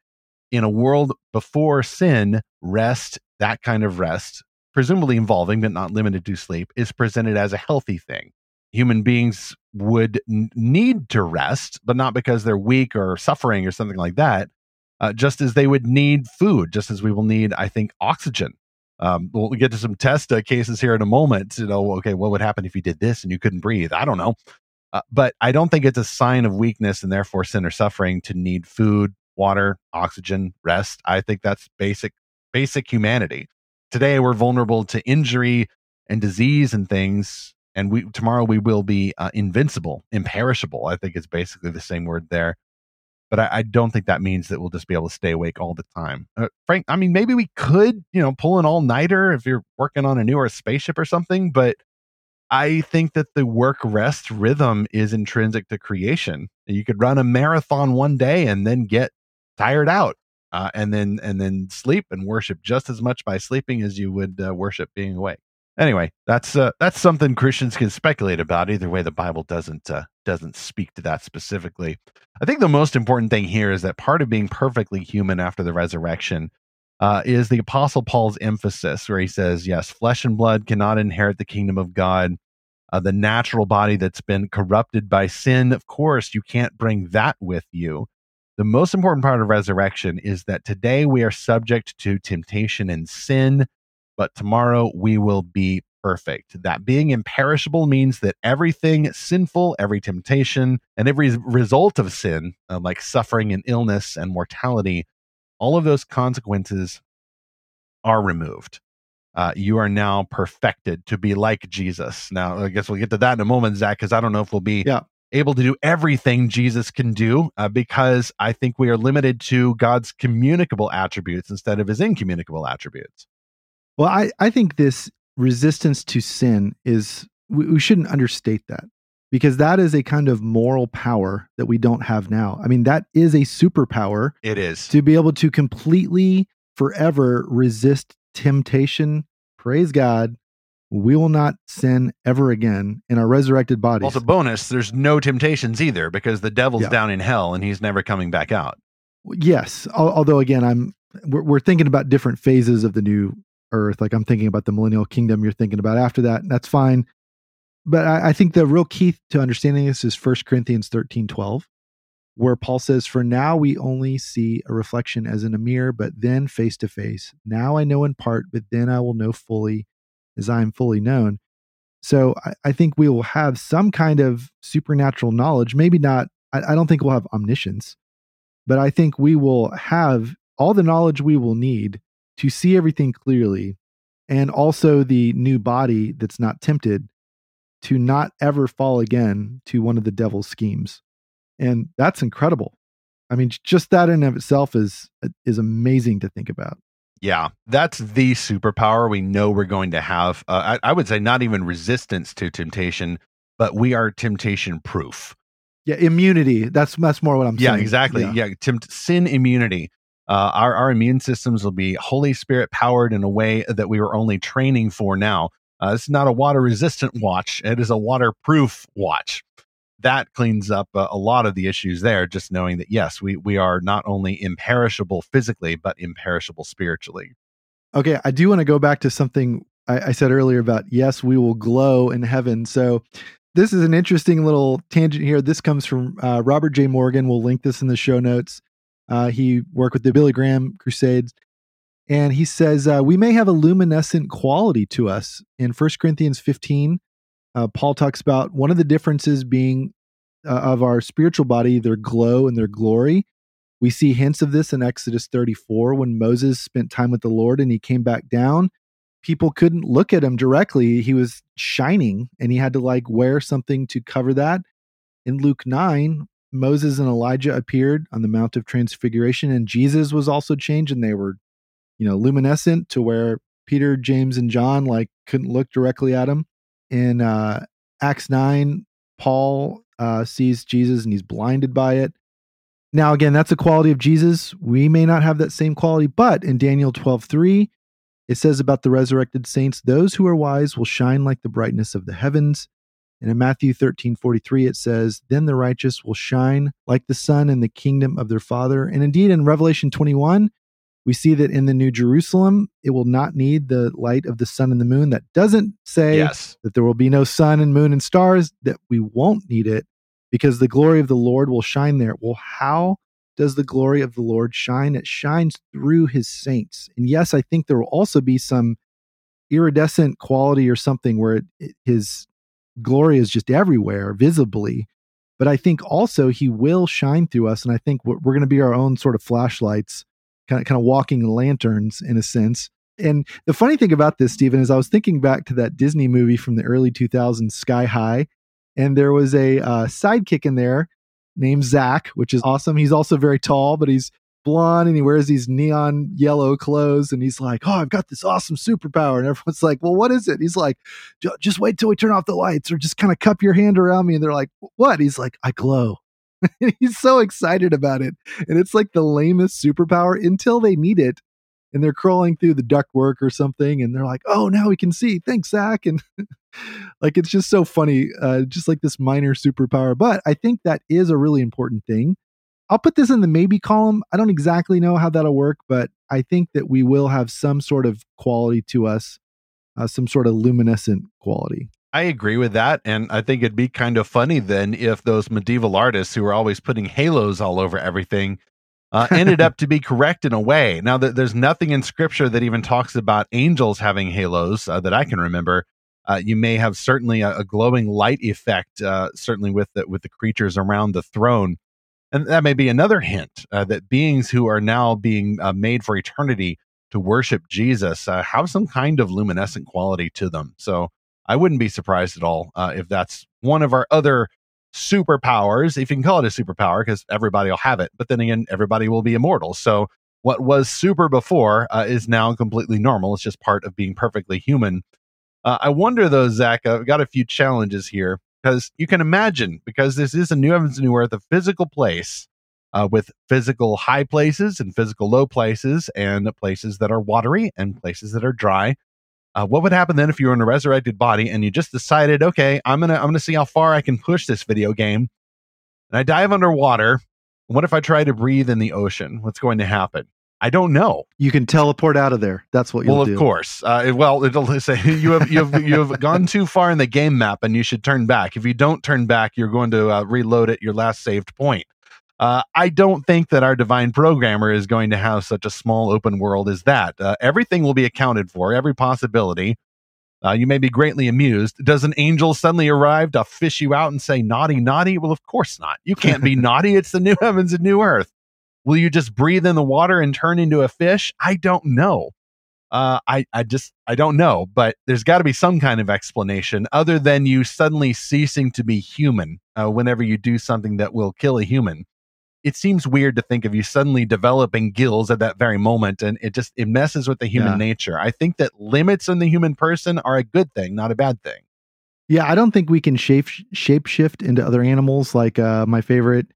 In a world before sin, rest, that kind of rest, presumably involving but not limited to sleep, is presented as a healthy thing. Human beings would n- need to rest, but not because they're weak or suffering or something like that. Uh, just as they would need food, just as we will need, I think, oxygen. Um, we'll get to some test uh, cases here in a moment. You know, okay, what would happen if you did this and you couldn't breathe? I don't know. Uh, but I don't think it's a sign of weakness and therefore sin or suffering to need food, water, oxygen, rest. I think that's basic, basic humanity. Today we're vulnerable to injury and disease and things, and we tomorrow we will be uh, invincible, imperishable. I think it's basically the same word there. But I, I don't think that means that we'll just be able to stay awake all the time. Uh, Frank, I mean, maybe we could, you know, pull an all nighter if you're working on a newer spaceship or something, but I think that the work rest rhythm is intrinsic to creation. You could run a marathon one day and then get tired out, uh, and then and then sleep and worship just as much by sleeping as you would uh, worship being awake. Anyway, that's uh, that's something Christians can speculate about. Either way, the Bible doesn't uh, doesn't speak to that specifically. I think the most important thing here is that part of being perfectly human after the resurrection uh, is the Apostle Paul's emphasis, where he says, "Yes, flesh and blood cannot inherit the kingdom of God." uh, the natural body that's been corrupted by sin. Of course, you can't bring that with you. The most important part of resurrection is that today we are subject to temptation and sin, but tomorrow we will be perfect. That being imperishable means that everything sinful, every temptation, and every result of sin, uh, like suffering and illness and mortality, all of those consequences are removed uh, you are now perfected to be like Jesus. Now, I guess we'll get to that in a moment, Zach, because I don't know if we'll be Yeah. able to do everything Jesus can do, uh, because I think we are limited to God's communicable attributes instead of his incommunicable attributes. Well, I, I think this resistance to sin is, we, we shouldn't understate that because that is a kind of moral power that we don't have now. I mean, that is a superpower It is. to be able to completely forever resist temptation. Praise God. We will not sin ever again in our resurrected bodies. Also, bonus, there's no temptations either because the devil's Yeah. down in hell and he's never coming back out. yes. Although, again, I'm we're, we're thinking about different phases of the new earth. Like I'm thinking about the millennial kingdom you're thinking about after that. That's fine. But I, I think the real key to understanding this is 1 Corinthians 13 12, where Paul says, For now we only see a reflection as in a mirror, but then face to face. Now I know in part, but then I will know fully as I am fully known. So I, I think we will have some kind of supernatural knowledge. Maybe not, I, I don't think we'll have omniscience, but I think we will have all the knowledge we will need to see everything clearly and also the new body that's not tempted to not ever fall again to one of the devil's schemes. And that's incredible. I mean, just that in of itself is is amazing to think about. Yeah, that's the superpower we know we're going to have. Uh, I, I, would say not even resistance to temptation, but we are temptation proof. Yeah, immunity. That's that's more what I'm saying. yeah, saying. Exactly. Yeah, yeah tempt, sin immunity. Uh, our our immune systems will be Holy Spirit powered in a way that we were only training for now. Uh, it's not a water resistant watch; it is a waterproof watch. That cleans up a lot of the issues there just knowing that yes we we are not only imperishable physically but imperishable spiritually. Okay i do want to go back to something I, I, said earlier about yes we will glow in heaven. So this is an interesting little tangent here. This comes from uh, robert j. Morgan. We'll link this in the show notes uh, he worked with the billy graham crusades and he says uh, we may have a luminescent quality to us in 1 corinthians 15 uh, Paul talks about one of the differences being uh, of our spiritual body, their glow and their glory. We see hints of this in Exodus 34 when Moses spent time with the Lord and he came back down. People couldn't look at him directly. He was shining and he had to like wear something to cover that. In Luke 9, Moses and Elijah appeared on the Mount of Transfiguration and Jesus was also changed and they were, you know, luminescent to where Peter, James, and John like couldn't look directly at him in uh, Acts 9, Paul uh, sees Jesus and he's blinded by it. Now, again, that's a quality of Jesus. We may not have that same quality, but in Daniel 12 3, it says about the resurrected saints, those who are wise will shine like the brightness of the heavens. And in Matthew 13 43, it says, Then the righteous will shine like the sun in the kingdom of their Father. And indeed, in Revelation 21, we see that in the New Jerusalem, it will not need the light of the sun and the moon. That doesn't say yes. that there will be no sun and moon and stars, that we won't need it because the glory of the Lord will shine there. Well, how does the glory of the Lord shine? It shines through his saints. And yes, I think there will also be some iridescent quality or something where it, it, his glory is just everywhere visibly. But I think also he will shine through us. And I think we're, we're going to be our own sort of flashlights kind of kind of walking lanterns in a sense. And the funny thing about this, Stephen, is I was thinking back to that Disney movie from the early 2000s, Sky High, and there was a uh, sidekick in there named Zach, which is awesome. He's also very tall, but he's blonde and he wears these neon yellow clothes and he's like, "Oh, I've got this awesome superpower." And everyone's like, "Well, what is it?" He's like, "Just wait till we turn off the lights or just kind of cup your hand around me." And they're like, "What?" He's like, "I glow." he's so excited about it. And it's like the lamest superpower until they need it. And they're crawling through the ductwork or something. And they're like, oh, now we can see. Thanks, Zach. And like, it's just so funny. Uh, just like this minor superpower. But I think that is a really important thing. I'll put this in the maybe column. I don't exactly know how that'll work, but I think that we will have some sort of quality to us, uh, some sort of luminescent quality. I agree with that. And I think it'd be kind of funny then if those medieval artists who were always putting halos all over everything uh, ended up to be correct in a way. Now, that there's nothing in scripture that even talks about angels having halos uh, that I can remember. Uh, you may have certainly a, a glowing light effect, uh, certainly with the, with the creatures around the throne. And that may be another hint uh, that beings who are now being uh, made for eternity to worship Jesus have some kind of luminescent quality to them. So I wouldn't be surprised at all uh, if that's one of our other superpowers, if you can call it a superpower, because everybody will have it. But then again, everybody will be immortal. So what was super before uh, is now completely normal. It's just part of being perfectly human. Uh, I wonder though, Zach, I've got a few challenges here because you can imagine, because this is a new heavens, and new earth, a physical place uh, with physical high places and physical low places, and places that are watery and places that are dry. Uh, what would happen then if you were in a resurrected body and you just decided, okay, I'm gonna I'm gonna see how far I can push this video game, and I dive underwater. What if I try to breathe in the ocean? What's going to happen? I don't know. You can teleport out of there. That's what you'll well, of do. course. Uh, well, it'll say you have you have you have gone too far in the game map, and you should turn back. If you don't turn back, you're going to uh, reload at your last saved point. Uh, I don't think that our divine programmer is going to have such a small open world as that. Uh, everything will be accounted for, every possibility. Uh, you may be greatly amused. Does an angel suddenly arrive to fish you out and say, naughty, naughty? Well, of course not. You can't be naughty. It's the new heavens and new earth. Will you just breathe in the water and turn into a fish? I don't know. Uh, I, I just, I don't know, but there's got to be some kind of explanation other than you suddenly ceasing to be human uh, whenever you do something that will kill a human it seems weird to think of you suddenly developing gills at that very moment and it just it messes with the human yeah. nature i think that limits in the human person are a good thing not a bad thing yeah i don't think we can shape shape shift into other animals like uh, my favorite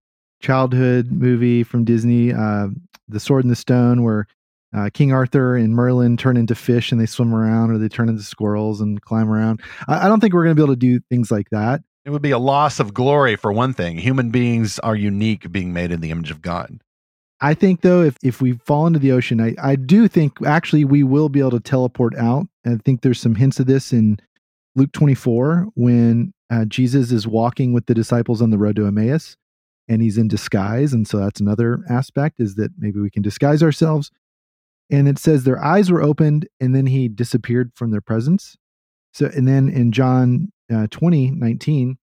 childhood movie from disney uh, the sword and the stone where uh, king arthur and merlin turn into fish and they swim around or they turn into squirrels and climb around i, I don't think we're going to be able to do things like that it would be a loss of glory for one thing. Human beings are unique being made in the image of God. I think though, if if we fall into the ocean, I, I do think actually we will be able to teleport out. I think there's some hints of this in Luke 24 when uh, Jesus is walking with the disciples on the road to Emmaus, and he's in disguise, and so that's another aspect is that maybe we can disguise ourselves. And it says their eyes were opened, and then he disappeared from their presence. So, and then in John uh, 20, 19,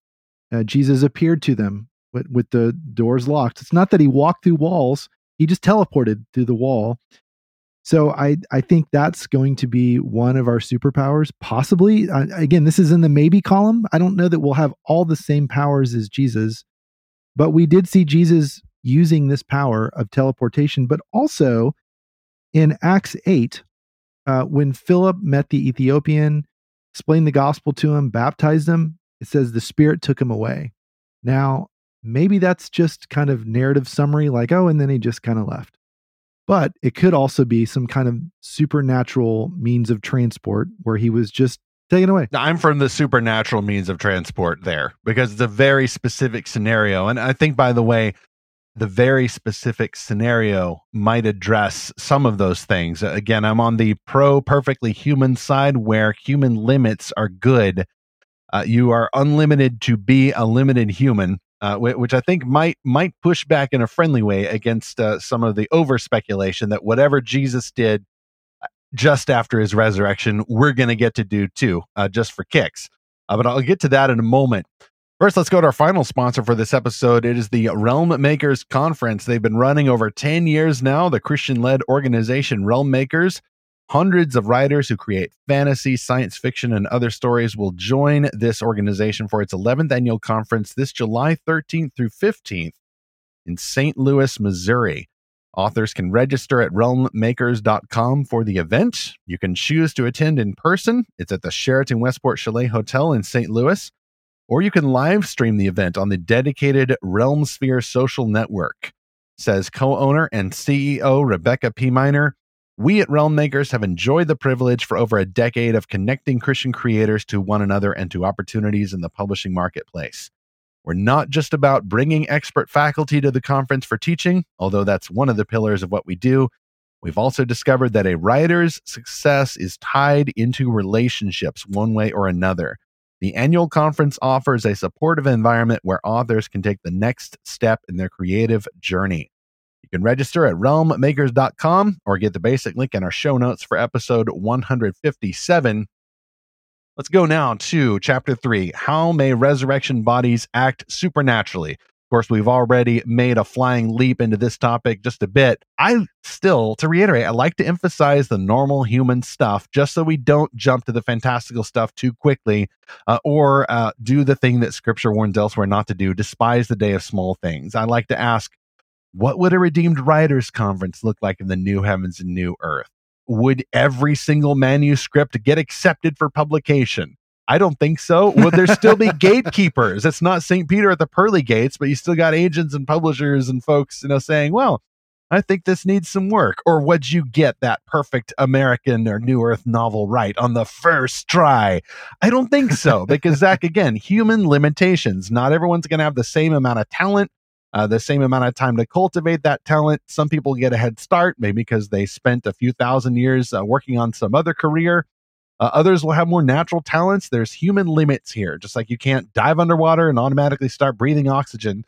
uh, Jesus appeared to them with, with the doors locked. It's not that he walked through walls, he just teleported through the wall. So I, I think that's going to be one of our superpowers, possibly. Uh, again, this is in the maybe column. I don't know that we'll have all the same powers as Jesus, but we did see Jesus using this power of teleportation. But also in Acts 8, uh, when Philip met the Ethiopian explained the gospel to him, baptized him, it says the Spirit took him away. Now, maybe that's just kind of narrative summary, like, oh, and then he just kind of left. But it could also be some kind of supernatural means of transport where he was just taken away. I'm from the supernatural means of transport there because it's a very specific scenario. And I think, by the way, the very specific scenario might address some of those things. Again, I'm on the pro perfectly human side where human limits are good. Uh, you are unlimited to be a limited human, uh, which I think might might push back in a friendly way against uh, some of the over speculation that whatever Jesus did just after his resurrection, we're going to get to do too, uh, just for kicks. Uh, but I'll get to that in a moment. First, let's go to our final sponsor for this episode. It is the Realm Makers Conference. They've been running over 10 years now, the Christian led organization Realm Makers. Hundreds of writers who create fantasy, science fiction, and other stories will join this organization for its 11th annual conference this July 13th through 15th in St. Louis, Missouri. Authors can register at realmmakers.com for the event. You can choose to attend in person. It's at the Sheraton Westport Chalet Hotel in St. Louis or you can live stream the event on the dedicated Realmsphere social network, says co owner and CEO Rebecca P. Minor. We at Realm Makers have enjoyed the privilege for over a decade of connecting Christian creators to one another and to opportunities in the publishing marketplace. We're not just about bringing expert faculty to the conference for teaching, although that's one of the pillars of what we do. We've also discovered that a writer's success is tied into relationships one way or another. The annual conference offers a supportive environment where authors can take the next step in their creative journey. You can register at realmmakers.com or get the basic link in our show notes for episode 157. Let's go now to chapter three How may resurrection bodies act supernaturally? Of course, we've already made a flying leap into this topic just a bit. I still, to reiterate, I like to emphasize the normal human stuff just so we don't jump to the fantastical stuff too quickly uh, or uh, do the thing that scripture warns elsewhere not to do despise the day of small things. I like to ask, what would a redeemed writers conference look like in the new heavens and new earth? Would every single manuscript get accepted for publication? I don't think so. Would there still be gatekeepers? It's not St. Peter at the pearly gates, but you still got agents and publishers and folks, you know, saying, well, I think this needs some work. Or would you get that perfect American or New Earth novel right on the first try? I don't think so, because Zach, again, human limitations. Not everyone's going to have the same amount of talent. Uh, the same amount of time to cultivate that talent. Some people get a head start, maybe because they spent a few thousand years uh, working on some other career. Uh, others will have more natural talents. There's human limits here, just like you can't dive underwater and automatically start breathing oxygen.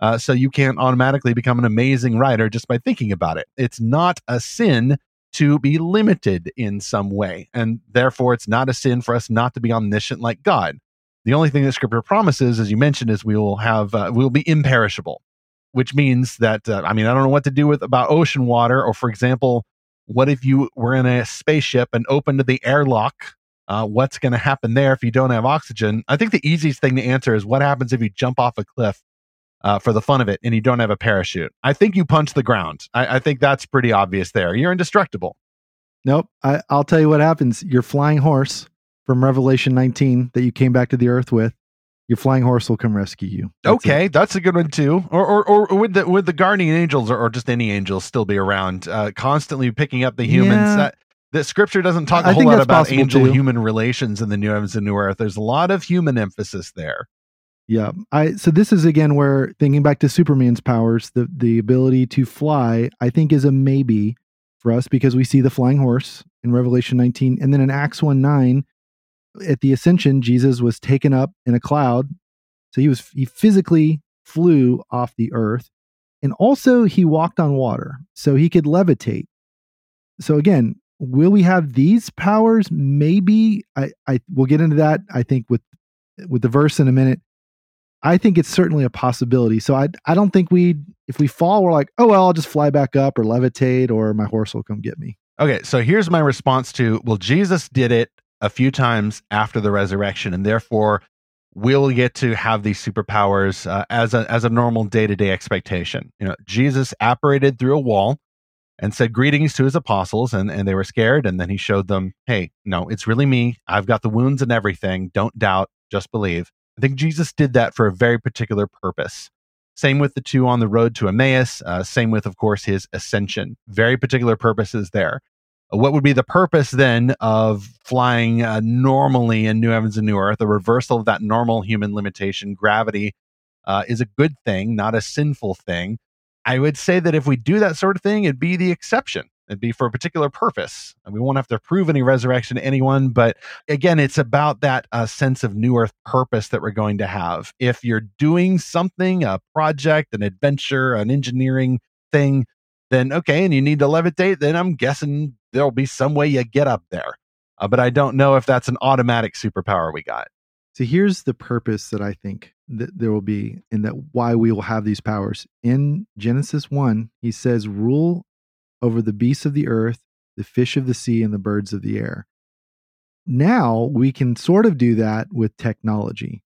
Uh, so you can't automatically become an amazing writer just by thinking about it. It's not a sin to be limited in some way. And therefore, it's not a sin for us not to be omniscient like God. The only thing that scripture promises, as you mentioned, is we will have, uh, we will be imperishable, which means that, uh, I mean, I don't know what to do with about ocean water. Or, for example, what if you were in a spaceship and opened the airlock? Uh, what's going to happen there if you don't have oxygen? I think the easiest thing to answer is what happens if you jump off a cliff uh, for the fun of it and you don't have a parachute. I think you punch the ground. I, I think that's pretty obvious there. You're indestructible. Nope. I, I'll tell you what happens. Your flying horse from Revelation 19 that you came back to the earth with, your flying horse will come rescue you. That's okay, it. that's a good one too. Or, or, or would the would the guardian angels or, or just any angels still be around, uh, constantly picking up the humans? Yeah. That, the scripture doesn't talk a I whole lot about angel human relations in the new heavens and new earth. There's a lot of human emphasis there. Yeah. I so this is again where thinking back to Superman's powers, the the ability to fly, I think is a maybe for us because we see the flying horse in Revelation 19 and then in Acts 1 9 at the ascension Jesus was taken up in a cloud. So he was he physically flew off the earth and also he walked on water so he could levitate. So again, will we have these powers maybe I I we'll get into that I think with with the verse in a minute I think it's certainly a possibility. So I I don't think we if we fall, we're like, oh well, I'll just fly back up or levitate or my horse will come get me. Okay, so here's my response to well, Jesus did it a few times after the resurrection, and therefore we'll get to have these superpowers uh, as a as a normal day to day expectation. You know, Jesus apparated through a wall and said greetings to his apostles, and and they were scared, and then he showed them, hey, no, it's really me. I've got the wounds and everything. Don't doubt, just believe. I think Jesus did that for a very particular purpose. Same with the two on the road to Emmaus. Uh, same with, of course, his ascension. Very particular purposes there. What would be the purpose then of flying uh, normally in New Heavens and New Earth? A reversal of that normal human limitation. Gravity uh, is a good thing, not a sinful thing. I would say that if we do that sort of thing, it'd be the exception. It'd be for a particular purpose. And we won't have to prove any resurrection to anyone. But again, it's about that uh, sense of new earth purpose that we're going to have. If you're doing something, a project, an adventure, an engineering thing, then okay, and you need to levitate, then I'm guessing there'll be some way you get up there. Uh, but I don't know if that's an automatic superpower we got. So here's the purpose that I think that there will be, and that why we will have these powers. In Genesis 1, he says, Rule over the beasts of the earth, the fish of the sea, and the birds of the air. Now we can sort of do that with technology.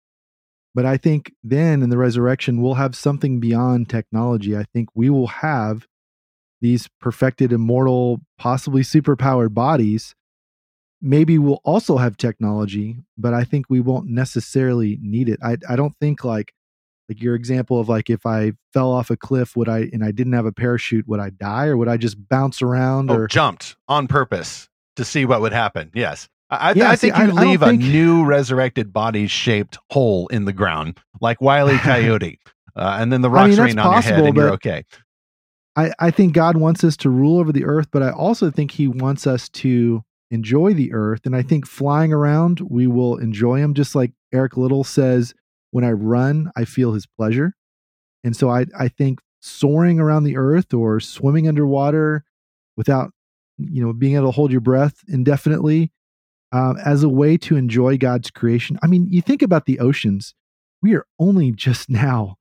But I think then in the resurrection, we'll have something beyond technology. I think we will have these perfected, immortal, possibly superpowered bodies. Maybe we'll also have technology, but I think we won't necessarily need it. I, I don't think like like your example of like if I fell off a cliff, would I and I didn't have a parachute, would I die or would I just bounce around oh, or jumped on purpose to see what would happen? Yes. I, yeah, I think see, you I, leave I a think... new resurrected body shaped hole in the ground, like Wiley Coyote, uh, and then the rocks mean, rain on possible, your head, and you're okay. I, I think God wants us to rule over the earth, but I also think He wants us to enjoy the earth. And I think flying around, we will enjoy Him, just like Eric Liddell says when I run, I feel his pleasure. And so I, I think soaring around the earth or swimming underwater without, you know, being able to hold your breath indefinitely uh, as a way to enjoy God's creation. I mean, you think about the oceans. We are only just now,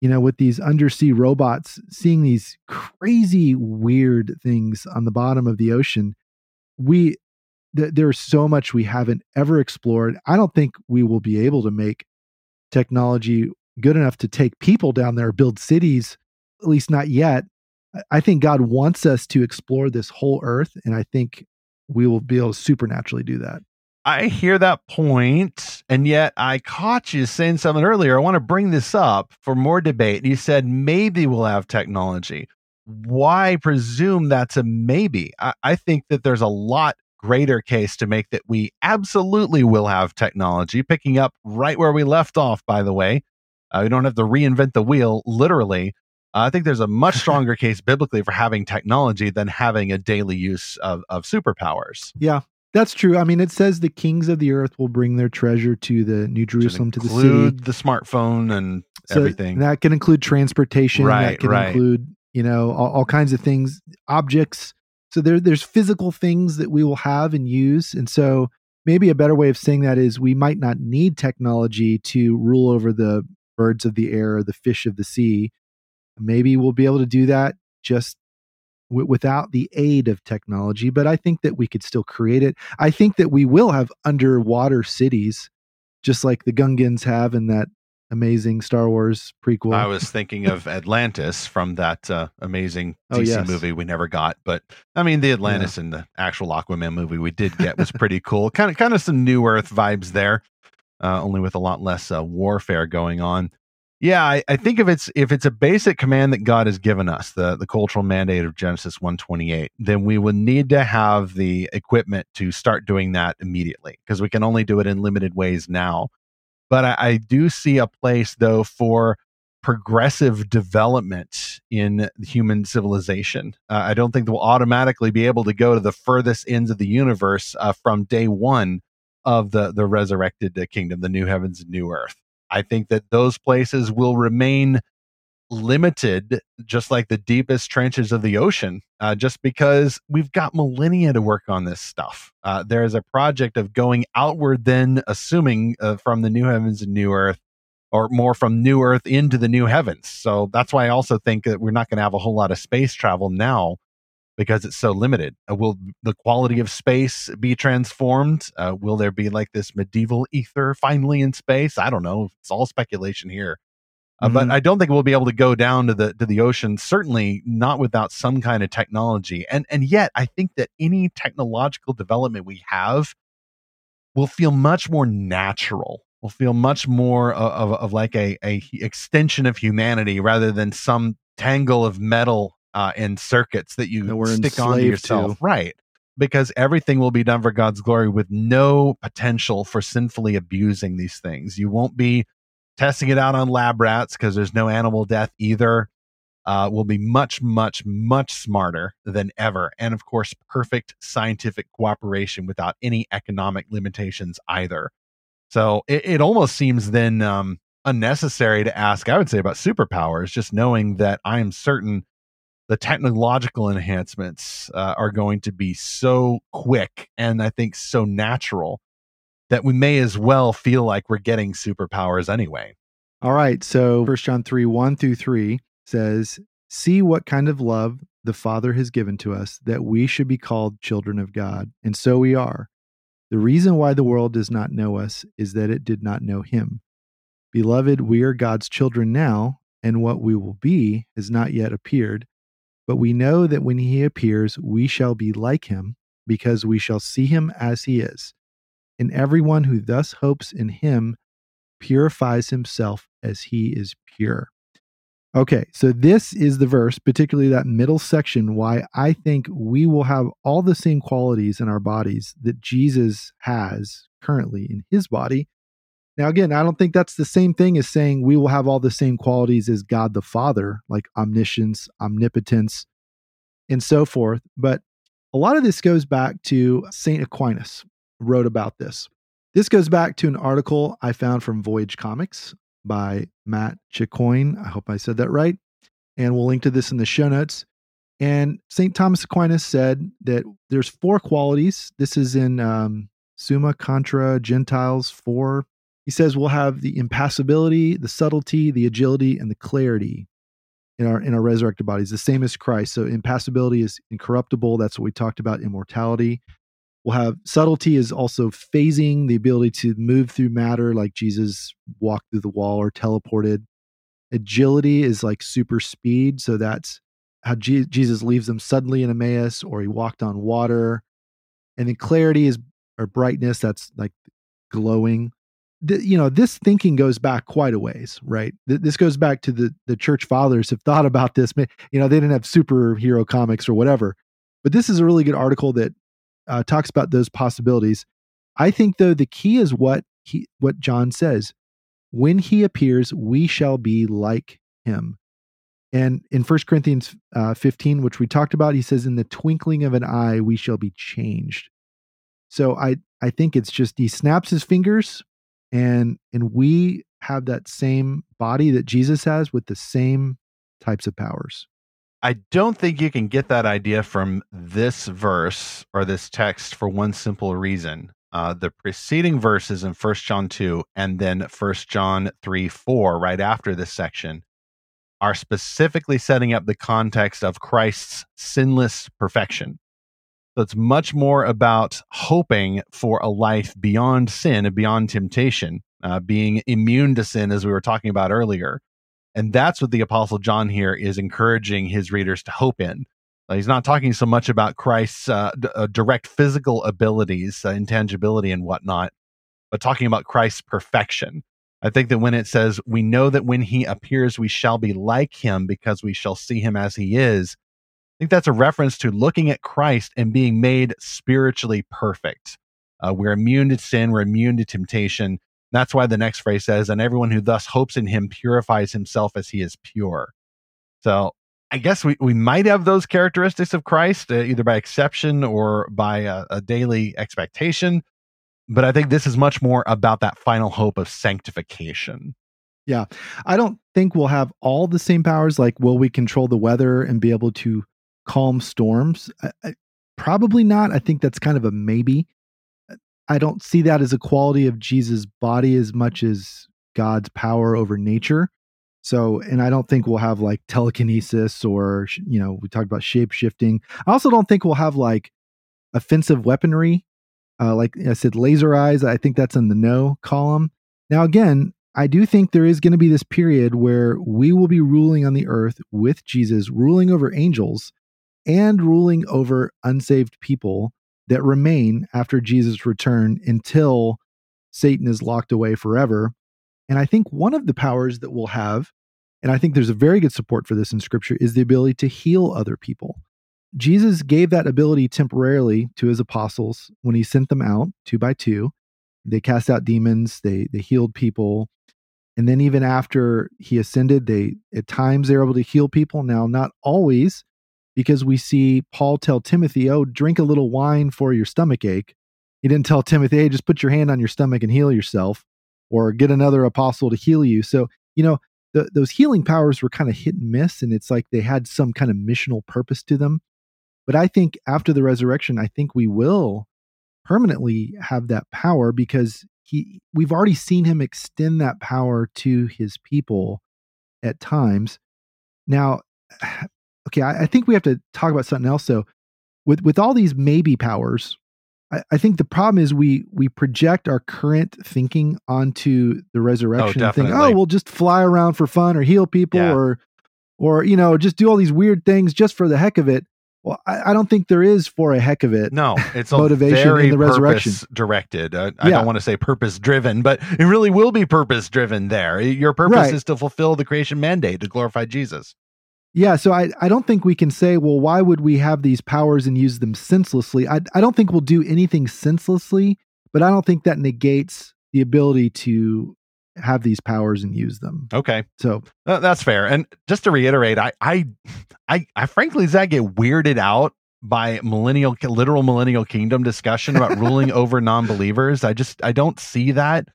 you know, with these undersea robots seeing these crazy, weird things on the bottom of the ocean. We, th- there's so much we haven't ever explored. I don't think we will be able to make technology good enough to take people down there, build cities, at least not yet. I think God wants us to explore this whole earth, and I think we will be able to supernaturally do that. I hear that point, and yet I caught you saying something earlier. I want to bring this up for more debate. You said maybe we'll have technology. Why presume that's a maybe? I, I think that there's a lot greater case to make that we absolutely will have technology, picking up right where we left off, by the way. Uh, we don't have to reinvent the wheel, literally. Uh, I think there's a much stronger case biblically for having technology than having a daily use of, of superpowers. Yeah, that's true. I mean, it says the kings of the earth will bring their treasure to the New Jerusalem, to, the city. the smartphone and so everything. That can include transportation. Right, that can right. include, you know, all, all kinds of things, objects. So there, there's physical things that we will have and use. And so maybe a better way of saying that is we might not need technology to rule over the birds of the air or the fish of the sea. Maybe we'll be able to do that just w- without the aid of technology, but I think that we could still create it. I think that we will have underwater cities, just like the Gungans have in that amazing Star Wars prequel. I was thinking of Atlantis from that uh, amazing DC Oh, yes. movie we never got, but I mean the Atlantis in the actual Aquaman movie we did get was pretty cool. Kind of kind of some New Earth vibes there, uh, only with a lot less uh, warfare going on. Yeah, I, I think if it's if it's a basic command that God has given us, the the cultural mandate of Genesis one twenty eight, then we would need to have the equipment to start doing that immediately because we can only do it in limited ways now. But I, I do see a place though for progressive development in human civilization. Uh, I don't think we'll automatically be able to go to the furthest ends of the universe uh, from day one of the the resurrected uh, kingdom, the new heavens and new earth. I think that those places will remain limited, just like the deepest trenches of the ocean, uh, just because we've got millennia to work on this stuff. Uh, there is a project of going outward, then assuming uh, from the new heavens and new earth, or more from new earth into the new heavens. So that's why I also think that we're not going to have a whole lot of space travel now because it's so limited. Uh, will the quality of space be transformed? Uh, will there be like this medieval ether finally in space? I don't know. It's all speculation here. Uh, But Mhm. I don't think we'll be able to go down to the to the ocean. Certainly not without some kind of technology. And and yet, I think that any technological development we have will feel much more natural. Will feel much more of, of, of like a, a extension of humanity rather than some tangle of metal uh, and circuits that you That stick onto enslaved yourself. to. Right. Because everything will be done for God's glory with no potential for sinfully abusing these things. You won't be testing it out on lab rats because there's no animal death either. Uh, will be much, much, much smarter than ever. And of course, perfect scientific cooperation without any economic limitations either. So it, it almost seems then um, unnecessary to ask, I would say, about superpowers, just knowing that I am certain the technological enhancements uh, are going to be so quick and I think so natural that we may as well feel like we're getting superpowers anyway. All right. So First John 3 1 through 3 says, See what kind of love the Father has given to us that we should be called children of God. And so we are. The reason why the world does not know us is that it did not know him. Beloved, we are God's children now, and what we will be has not yet appeared. But we know that when he appears, we shall be like him, because we shall see him as he is. And everyone who thus hopes in him purifies himself as he is pure. Okay, so this is the verse, particularly that middle section, why I think we will have all the same qualities in our bodies that Jesus has currently in his body. Now, again, I don't think that's the same thing as saying we will have all the same qualities as God the Father, like omniscience, omnipotence, and so forth. But a lot of this goes back to St. Aquinas wrote about this. This goes back to an article I found from Voyage Comics by Matt Chicoine. I hope I said that right. And we'll link to this in the show notes. And St. Thomas Aquinas said that there's four qualities. This is in um, Summa Contra Gentiles 4. He says we'll have the impassibility, the subtlety, the agility, and the clarity in our in our resurrected bodies, the same as Christ. So impassibility is incorruptible. That's what we talked about. Immortality. We'll have subtlety is also phasing, the ability to move through matter, like Jesus walked through the wall or teleported. Agility is like super speed. So that's how Je- Jesus leaves them suddenly in Emmaus, or he walked on water. And then clarity is or brightness. That's like glowing. You know, this thinking goes back quite a ways, right? Th- this goes back to the the church fathers have thought about this. You know, they didn't have superhero comics or whatever, but this is a really good article that uh, talks about those possibilities. I think though the key is what he what John says. when he appears, we shall be like him. And in 1 Corinthians uh, 15, which we talked about, he says, In the twinkling of an eye, we shall be changed. So I, I think it's just he snaps his fingers and and we have that same body that Jesus has with the same types of powers. I don't think you can get that idea from this verse or this text for one simple reason. Uh, the preceding verses in First John 2 and then First John 3 4, right after this section, are specifically setting up the context of Christ's sinless perfection. So it's much more about hoping for a life beyond sin and beyond temptation, uh, being immune to sin, as we were talking about earlier. And that's what the Apostle John here is encouraging his readers to hope in. Uh, he's not talking so much about Christ's uh, d- uh, direct physical abilities, uh, intangibility, and whatnot, but talking about Christ's perfection. I think that when it says, we know that when he appears, we shall be like him because we shall see him as he is, think that's a reference to looking at Christ and being made spiritually perfect. Uh, we're immune to sin, we're immune to temptation. That's why the next phrase says, and everyone who thus hopes in him purifies himself as he is pure. So I guess we, we might have those characteristics of Christ, uh, either by exception or by a, a daily expectation. But I think this is much more about that final hope of sanctification. Yeah. I don't think we'll have all the same powers. Like, will we control the weather and be able to calm storms? I, I, probably not. I think that's kind of a maybe. I don't see that as a quality of Jesus' body as much as God's power over nature. So, and I don't think we'll have like telekinesis or, you know, we talked about shape shifting. I also don't think we'll have like offensive weaponry. Uh, like I said, laser eyes. I think that's in the no column. Now, again, I do think there is going to be this period where we will be ruling on the earth with Jesus, ruling over angels and ruling over unsaved people that remain after Jesus' return until Satan is locked away forever. And I think one of the powers that we'll have, and I think there's a very good support for this in scripture, is the ability to heal other people. Jesus gave that ability temporarily to his apostles when he sent them out two by two. They cast out demons, they they healed people. And then even after he ascended, they at times they're able to heal people. Now, not always, because we see Paul tell Timothy, "Oh, drink a little wine for your stomach ache." He didn't tell Timothy, "Hey, just put your hand on your stomach and heal yourself," or get another apostle to heal you. So, you know, the, those healing powers were kind of hit and miss, and it's like they had some kind of missional purpose to them. But I think after the resurrection, I think we will permanently have that power because he we've already seen him extend that power to his people at times. Now, okay, I, I, think we have to talk about something else though. With with all these maybe powers, I, I, think the problem is we we project our current thinking onto the resurrection oh, think, oh, we'll just fly around for fun or heal people yeah. or or you know just do all these weird things just for the heck of it. Well, I, I, don't think there is for a heck of it. No, it's motivation in the resurrection directed. Uh, I yeah. don't want to say purpose driven, but it really will be purpose driven. There, your purpose right. is to fulfill the creation mandate to glorify Jesus. Yeah, so I, I don't think we can say, well, why would we have these powers and use them senselessly? I, I don't think we'll do anything senselessly, but I don't think that negates the ability to have these powers and use them. Okay. So uh, that's fair. And just to reiterate, I, I, I, I frankly, Zach, get weirded out by millennial, literal millennial kingdom discussion about ruling over non believers. I just, I don't see that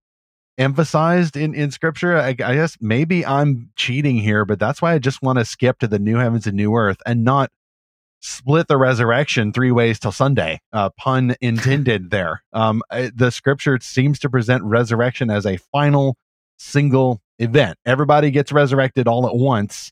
emphasized in in scripture I, I, guess maybe i'm cheating here but that's why i just want to skip to the new heavens and new earth and not split the resurrection three ways till sunday uh, pun intended there. Um, the scripture seems to present resurrection as a final single event. Everybody gets resurrected all at once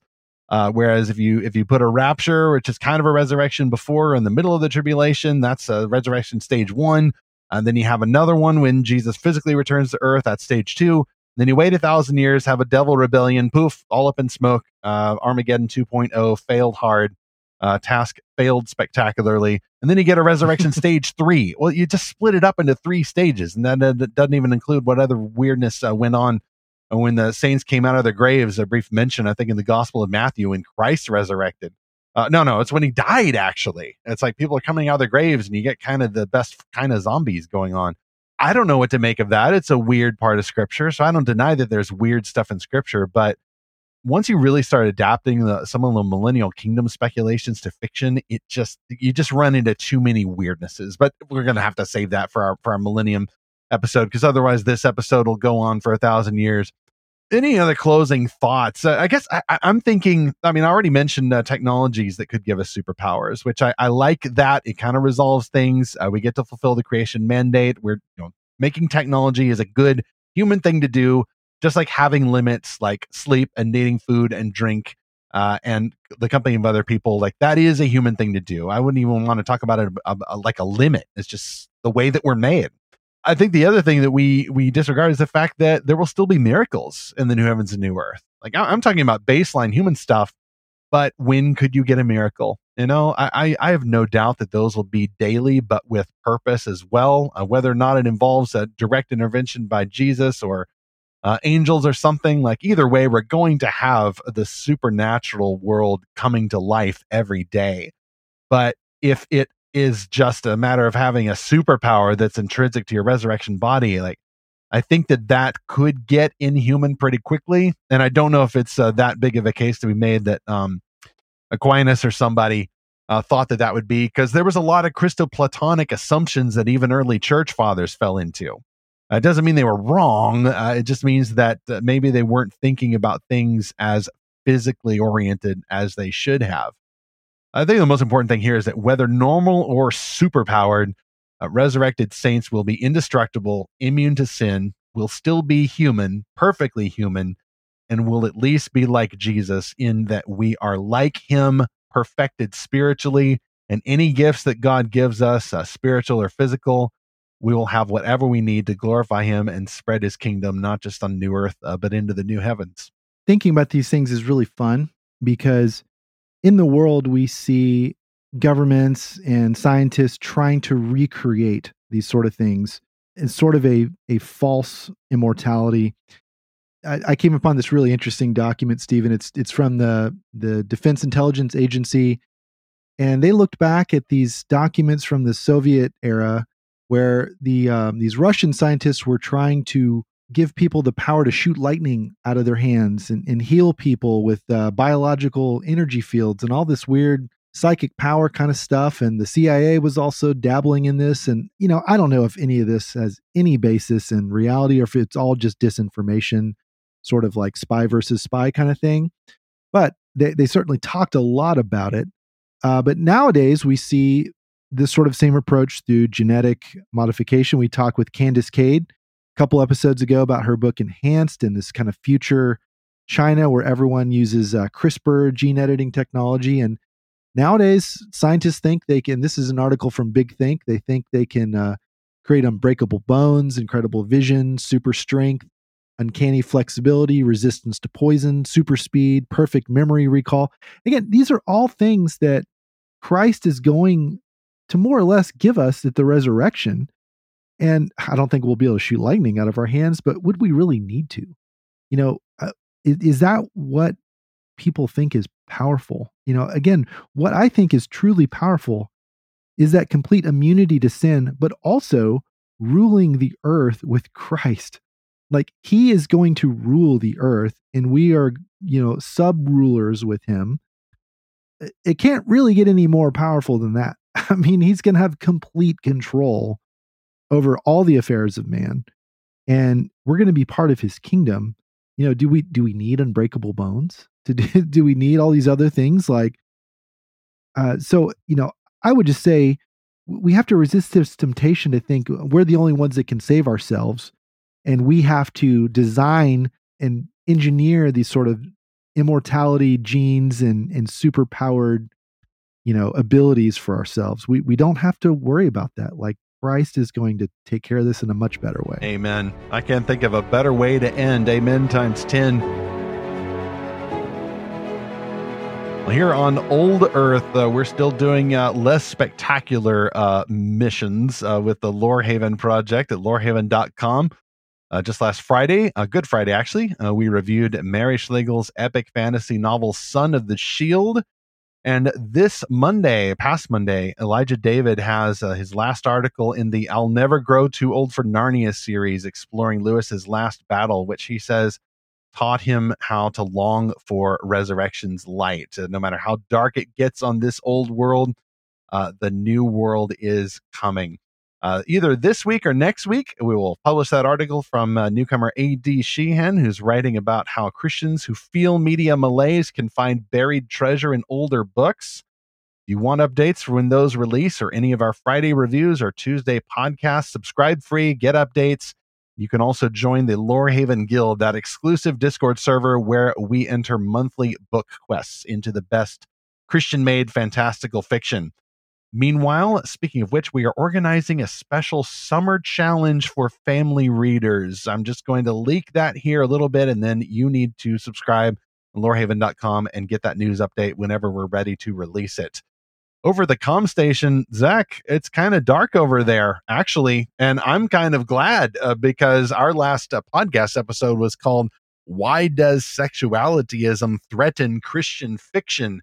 uh, whereas if you if you put a rapture which is kind of a resurrection before in the middle of the tribulation that's a resurrection stage one and then you have another one when Jesus physically returns to earth. at stage two. Then you wait a thousand years, have a devil rebellion, poof, all up in smoke. Uh, Armageddon 2.0 failed hard. Uh, task failed spectacularly. And then you get a resurrection stage three. Well, you just split it up into three stages. And that, uh, that doesn't even include what other weirdness uh, went on when the saints came out of their graves. A brief mention, I think, in the Gospel of Matthew when Christ resurrected. Uh, no, no, it's when he died. Actually, it's like people are coming out of their graves, and you get kind of the best kind of zombies going on. I don't know what to make of that. It's a weird part of scripture. So I don't deny that there's weird stuff in scripture, but once you really start adapting the, some of the millennial kingdom speculations to fiction, it just you just run into too many weirdnesses. But we're gonna have to save that for our for our millennium episode because otherwise this episode will go on for a thousand years. Any other closing thoughts? Uh, I guess I, am thinking. I mean, I already mentioned uh, technologies that could give us superpowers, which I, I like. That it kind of resolves things. Uh, we get to fulfill the creation mandate. We're you know making technology is a good human thing to do just like having limits like sleep and needing food and drink uh, and the company of other people like that is a human thing to do i wouldn't even want to talk about it a, a, like a limit it's just the way that we're made i think the other thing that we we disregard is the fact that there will still be miracles in the new heavens and new earth like i'm talking about baseline human stuff but when could you get a miracle you know i i have no doubt that those will be daily but with purpose as well uh, whether or not it involves a direct intervention by jesus or uh, angels or something. Like either way, we're going to have the supernatural world coming to life every day. But if it is just a matter of having a superpower that's intrinsic to your resurrection body, like I think that that could get inhuman pretty quickly. And I don't know if it's uh, that big of a case to be made that um, Aquinas or somebody uh, thought that that would be because there was a lot of Christo-Platonic assumptions that even early church fathers fell into. Uh, it doesn't mean they were wrong. Uh, it just means that uh, maybe they weren't thinking about things as physically oriented as they should have. I think the most important thing here is that whether normal or superpowered, uh, resurrected saints will be indestructible, immune to sin, will still be human, perfectly human, and will at least be like Jesus in that we are like him, perfected spiritually, and any gifts that God gives us, uh, spiritual or physical, we will have whatever we need to glorify him and spread his kingdom, not just on new earth, uh, but into the new heavens. Thinking about these things is really fun because in the world, we see governments and scientists trying to recreate these sort of things. It's sort of a, a false immortality. I, I came upon this really interesting document, Stephen. It's it's from the the Defense Intelligence Agency, and they looked back at these documents from the Soviet era where the um, these Russian scientists were trying to give people the power to shoot lightning out of their hands and, and heal people with uh, biological energy fields and all this weird psychic power kind of stuff. And the CIA was also dabbling in this. And, you know, I don't know if any of this has any basis in reality or if it's all just disinformation, sort of like spy versus spy kind of thing. But they, they certainly talked a lot about it. Uh, but nowadays we see this sort of same approach through genetic modification. We talk with Candace Cade couple episodes ago about her book Enhanced and this kind of future China where everyone uses uh, CRISPR gene editing technology. And nowadays, scientists think they can. This is an article from Big Think. They think they can uh, create unbreakable bones, incredible vision, super strength, uncanny flexibility, resistance to poison, super speed, perfect memory recall. Again, these are all things that Christ is going to more or less give us at the resurrection. And I don't think we'll be able to shoot lightning out of our hands, but would we really need to? You know, uh, is, is that what people think is powerful? You know, again, what I think is truly powerful is that complete immunity to sin, but also ruling the earth with Christ. Like he is going to rule the earth and we are, you know, sub rulers with him. It can't really get any more powerful than that. I mean, he's going to have complete control over all the affairs of man, and we're going to be part of his kingdom. You know, do we do we need unbreakable bones? To do, do we need all these other things like? Uh, so you know, I would just say we have to resist this temptation to think we're the only ones that can save ourselves, and we have to design and engineer these sort of immortality genes and and super powered you know abilities for ourselves we we don't have to worry about that like christ is going to take care of this in a much better way. Amen. I can't think of a better way to end. Amen times 10 well, here on old earth uh, we're still doing uh, less spectacular uh, missions uh, with the lorehaven project at lorehaven.com uh, just last Friday, uh, Good Friday actually, uh, we reviewed Mary Schlegel's epic fantasy novel Son of the Shield. And this Monday, past Monday, Elijah David has uh, his last article in the I'll Never Grow Too Old for Narnia series, exploring Lewis's last battle, which he says taught him how to long for resurrection's light. Uh, no matter how dark it gets on this old world, uh, the new world is coming. Uh, either this week or next week, we will publish that article from uh, newcomer A.D. Sheehan, who's writing about how Christians who feel media malaise can find buried treasure in older books. If you want updates for when those release or any of our Friday reviews or Tuesday podcasts, subscribe free, get updates. You can also join the Lorehaven Guild, that exclusive Discord server where we enter monthly book quests into the best Christian made fantastical fiction. Meanwhile, speaking of which, we are organizing a special summer challenge for family readers. I'm just going to leak that here a little bit, and then you need to subscribe on lorehaven.com and get that news update whenever we're ready to release it. Over the com station, Zach, it's kind of dark over there, actually. And I'm kind of glad uh, because our last uh, podcast episode was called Why Does Sexualityism Threaten Christian Fiction?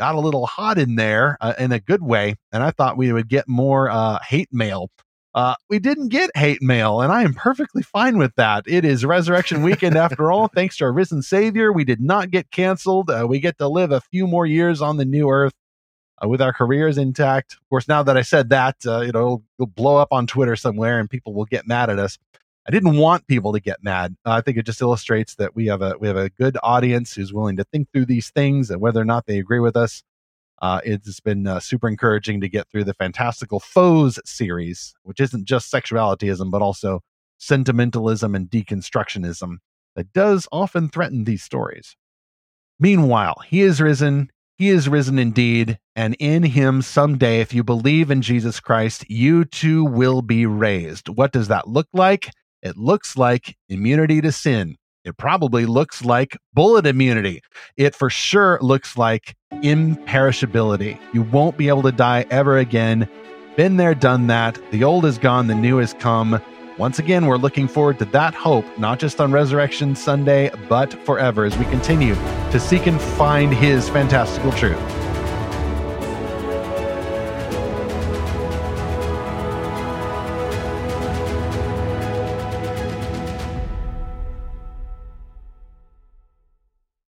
Got a little hot in there uh, in a good way, and I thought we would get more uh, hate mail. Uh, we didn't get hate mail, and I am perfectly fine with that. It is Resurrection Weekend after all. Thanks to our risen Savior, we did not get canceled. Uh, we get to live a few more years on the new earth uh, with our careers intact. Of course, now that I said that, uh, you know, it'll blow up on Twitter somewhere, and people will get mad at us. I didn't want people to get mad. Uh, I think it just illustrates that we have a we have a good audience who's willing to think through these things and whether or not they agree with us. Uh, it's been uh, super encouraging to get through the Fantastical Foes series, which isn't just sexualityism but also sentimentalism and deconstructionism that does often threaten these stories. Meanwhile, he is risen. He is risen indeed, and in him someday, if you believe in Jesus Christ, you too will be raised. What does that look like? It looks like immunity to sin. It probably looks like bullet immunity. It for sure looks like imperishability. You won't be able to die ever again. Been there, done that. The old is gone, the new has come. Once again, we're looking forward to that hope, not just on Resurrection Sunday, but forever as we continue to seek and find His fantastical truth.